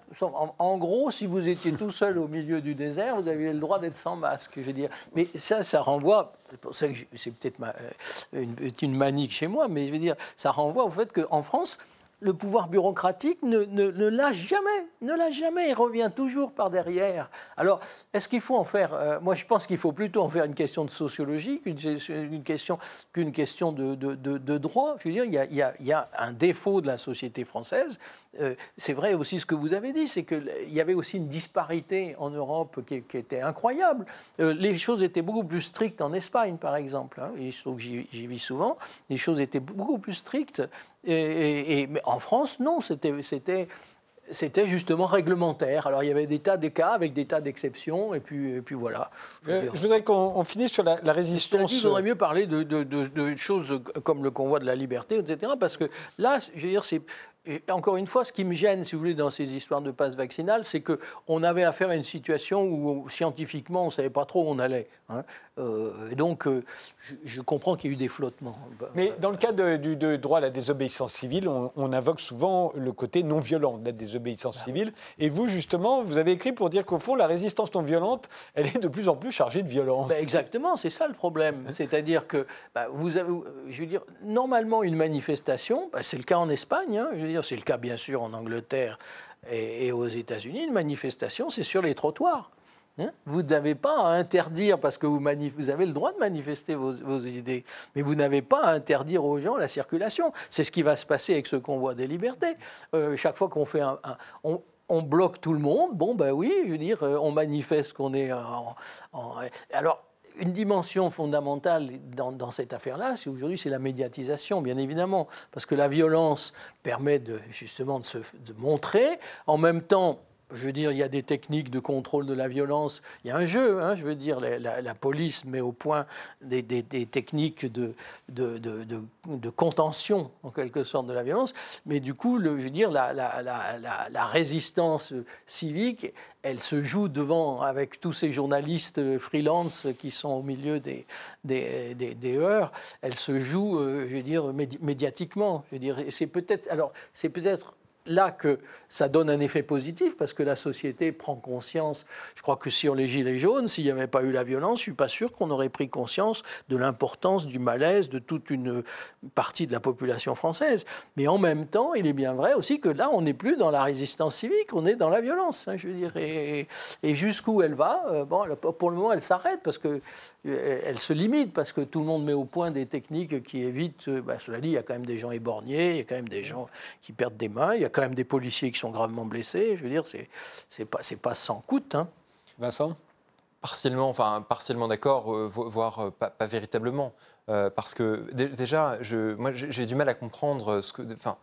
en, gros, si vous étiez tout seul au milieu du désert, vous aviez le droit d'être sans masque, je veux dire. Mais ça, ça renvoie. C'est peut-être une, une manique chez moi, mais je veux dire, ça renvoie au fait qu'en France, le pouvoir bureaucratique ne, ne, lâche jamais, ne lâche jamais, il revient toujours par derrière. Alors, est-ce qu'il faut en faire euh, Moi, je pense qu'il faut plutôt en faire une question de sociologie qu'une question, qu'une question de, de, droit. Je veux dire, il y, a, il, y a, un défaut de la société française. Euh, c'est vrai aussi ce que vous avez dit, c'est qu'il y avait aussi une disparité en Europe qui, était incroyable. Euh, les choses étaient beaucoup plus strictes en Espagne, par exemple. Hein, je trouve que j'y vis souvent. Les choses étaient beaucoup plus strictes. Et, mais en France, non, c'était c'était justement réglementaire. Alors il y avait des tas de cas avec des tas d'exceptions, et puis, et puis voilà. Je, euh, voudrais qu'on finisse sur la, résistance. Il faudrait mieux parler de, de, de, choses comme le convoi de la liberté, etc. Parce que là, je veux dire, c'est et encore une fois, ce qui me gêne, si vous voulez, dans ces histoires de passe vaccinal, c'est qu'on avait affaire à une situation où scientifiquement, on ne savait pas trop où on allait. Hein. Euh, et donc, euh, je, comprends qu'il y ait eu des flottements. Mais dans le cas du droit à la désobéissance civile, on, invoque souvent le côté non violent de la désobéissance ah civile. Et vous, justement, vous avez écrit pour dire qu'au fond, la résistance non violente, elle est de plus en plus chargée de violence. Ben, exactement, c'est ça le problème. C'est-à-dire que, bah, vous avez, je veux dire, normalement, une manifestation, bah, c'est le cas en Espagne, hein, c'est le cas bien sûr en Angleterre et, aux États-Unis, une manifestation, c'est sur les trottoirs. Hein. vous n'avez pas à interdire, parce que vous, avez le droit de manifester vos, idées, mais vous n'avez pas à interdire aux gens la circulation. C'est ce qui va se passer avec ce convoi des libertés. Euh, chaque fois qu'on fait un, on, bloque tout le monde, bon ben oui, je veux dire, euh, on manifeste qu'on est en, en, Alors, une dimension fondamentale dans, cette affaire-là, c'est aujourd'hui, c'est la médiatisation, bien évidemment, parce que la violence permet justement de se de montrer. En même temps, je veux dire, il y a des techniques de contrôle de la violence. Il y a un jeu, hein, je veux dire, la, police met au point des, techniques de, contention, en quelque sorte, de la violence. Mais du coup, je veux dire, la, la, résistance civique, elle se joue devant, avec tous ces journalistes freelance qui sont au milieu des, des, des, heures, elle se joue, euh, je veux dire, médiatiquement. Je veux dire, c'est peut-être, alors, c'est peut-être là que ça donne un effet positif parce que la société prend conscience. Je crois que sur les Gilets jaunes, s'il n'y avait pas eu la violence, je ne suis pas sûr qu'on aurait pris conscience de l'importance du malaise de toute une partie de la population française. Mais en même temps, il est bien vrai aussi que là, on n'est plus dans la résistance civique, on est dans la violence. Hein, je veux dire, et, jusqu'où elle va, euh, bon, pour le moment, elle s'arrête parce que euh, elle se limite parce que tout le monde met au point des techniques qui évitent. Euh, bah, cela dit, il y a quand même des gens éborgnés, il y a quand même des gens qui perdent des mains, quand même des policiers qui sont gravement blessés. Je veux dire, c'est c'est pas c'est pas sans coûte. Hein. Vincent? Partiellement, enfin partiellement d'accord, euh, voire pas, véritablement, parce que déjà, je, moi, j'ai du mal à comprendre ce que, enfin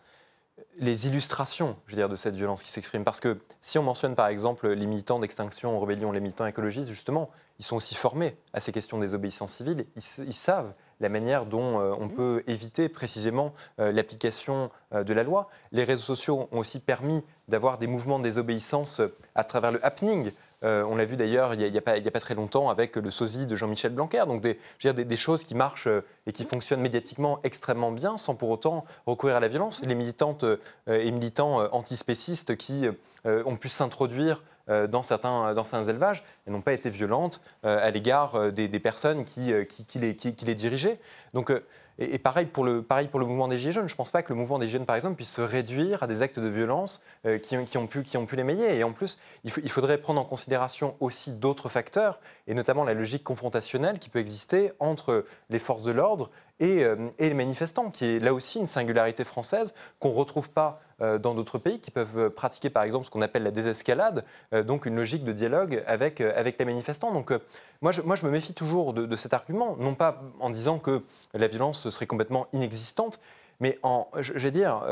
les illustrations, je veux dire, de cette violence qui s'exprime. Parce que si on mentionne par exemple les militants d'extinction, rébellion, les militants écologistes, justement, ils sont aussi formés à ces questions des obéissances civiles. Ils, savent la manière dont euh, on mmh. peut éviter précisément euh, l'application euh, de la loi. Les réseaux sociaux ont aussi permis d'avoir des mouvements de désobéissance à travers le happening, on l'a vu d'ailleurs il n'y a, a, pas très longtemps avec le sosie de Jean-Michel Blanquer. Donc des, je veux dire, des, choses qui marchent et qui fonctionnent médiatiquement extrêmement bien sans pour autant recourir à la violence. Les militantes et militants antispécistes qui ont pu s'introduire dans certains, dans certains élevages et n'ont pas été violentes à l'égard des, personnes qui, qui, les, qui, les, dirigeaient. Donc et, pareil, pour le, pareil pour le mouvement des Gilets jaunes. Je ne pense pas que le mouvement des Gilets jaunes, par exemple, puisse se réduire à des actes de violence euh, qui, ont pu, qui ont pu. Et en plus, il, faudrait prendre en considération aussi d'autres facteurs, et notamment la logique confrontationnelle qui peut exister entre les forces de l'ordre euh, et, les manifestants, qui est là aussi une singularité française qu'on ne retrouve pas euh, dans d'autres pays qui peuvent pratiquer par exemple ce qu'on appelle la désescalade, euh, donc une logique de dialogue avec, avec les manifestants. Donc moi, je, moi je me méfie toujours de, cet argument, non pas en disant que la violence serait complètement inexistante, mais en, je, vais dire,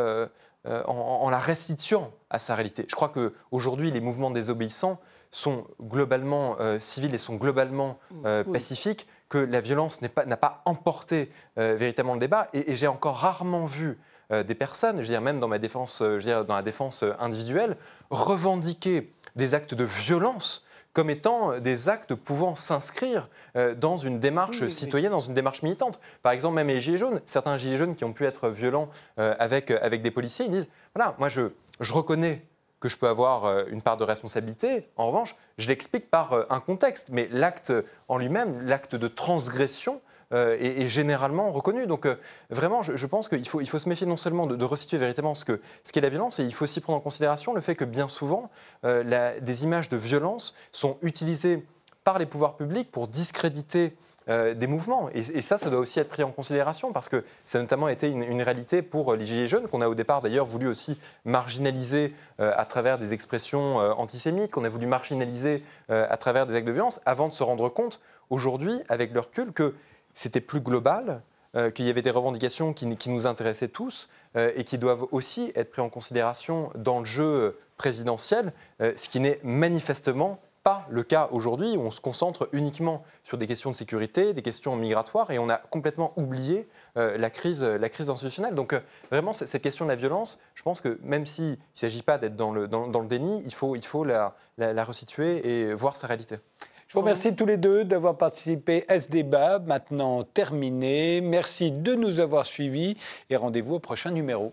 en, la restituant à sa réalité. Je crois qu'aujourd'hui, les mouvements désobéissants sont globalement civils et sont globalement pacifiques que la violence n'a pas, pas, emporté euh, véritablement le débat. Et, j'ai encore rarement vu euh, des personnes, je veux dire, même dans, ma défense, euh, je veux dire, dans la défense individuelle, revendiquer des actes de violence comme étant des actes pouvant s'inscrire dans une démarche citoyenne, dans une démarche militante. Par exemple, même les Gilets jaunes, certains Gilets jaunes qui ont pu être violents avec, avec des policiers, ils disent, voilà, moi je, je reconnais que je peux avoir euh, une part de responsabilité. En revanche, je l'explique par euh, un contexte. Mais l'acte en lui-même, l'acte de transgression, euh, est, généralement reconnu. Donc vraiment, je, pense qu'il faut, il faut se méfier non sellement de, de restituer véritablement ce qu'est ce la violence, et il faut aussi prendre en considération le fait que bien souvent, des images de violence sont utilisées par les pouvoirs publics pour discréditer euh, des mouvements. Et, ça, ça doit aussi être pris en considération parce que ça a notamment été une, réalité pour euh, les Gilets jaunes, qu'on a au départ d'ailleurs voulu aussi marginaliser euh, à travers des expressions antisémites, qu'on a voulu marginaliser à travers des actes de violence, avant de se rendre compte aujourd'hui, avec le recul, que c'était plus global, qu'il y avait des revendications qui, nous intéressaient tous et qui doivent aussi être prises en considération dans le jeu présidentiel, ce qui n'est manifestement pas le cas aujourd'hui où on se concentre uniquement sur des questions de sécurité, des questions migratoires, et on a complètement oublié euh, la, crise, la crise institutionnelle. Donc euh, vraiment, cette question de la violence, je pense que même s'il ne s'agit pas d'être dans le, dans, le, déni, il faut, il faut la, la, resituer et voir sa réalité. Je vous remercie tous les deux d'avoir participé à ce débat, maintenant terminé. Merci de nous avoir suivis et rendez-vous au prochain numéro.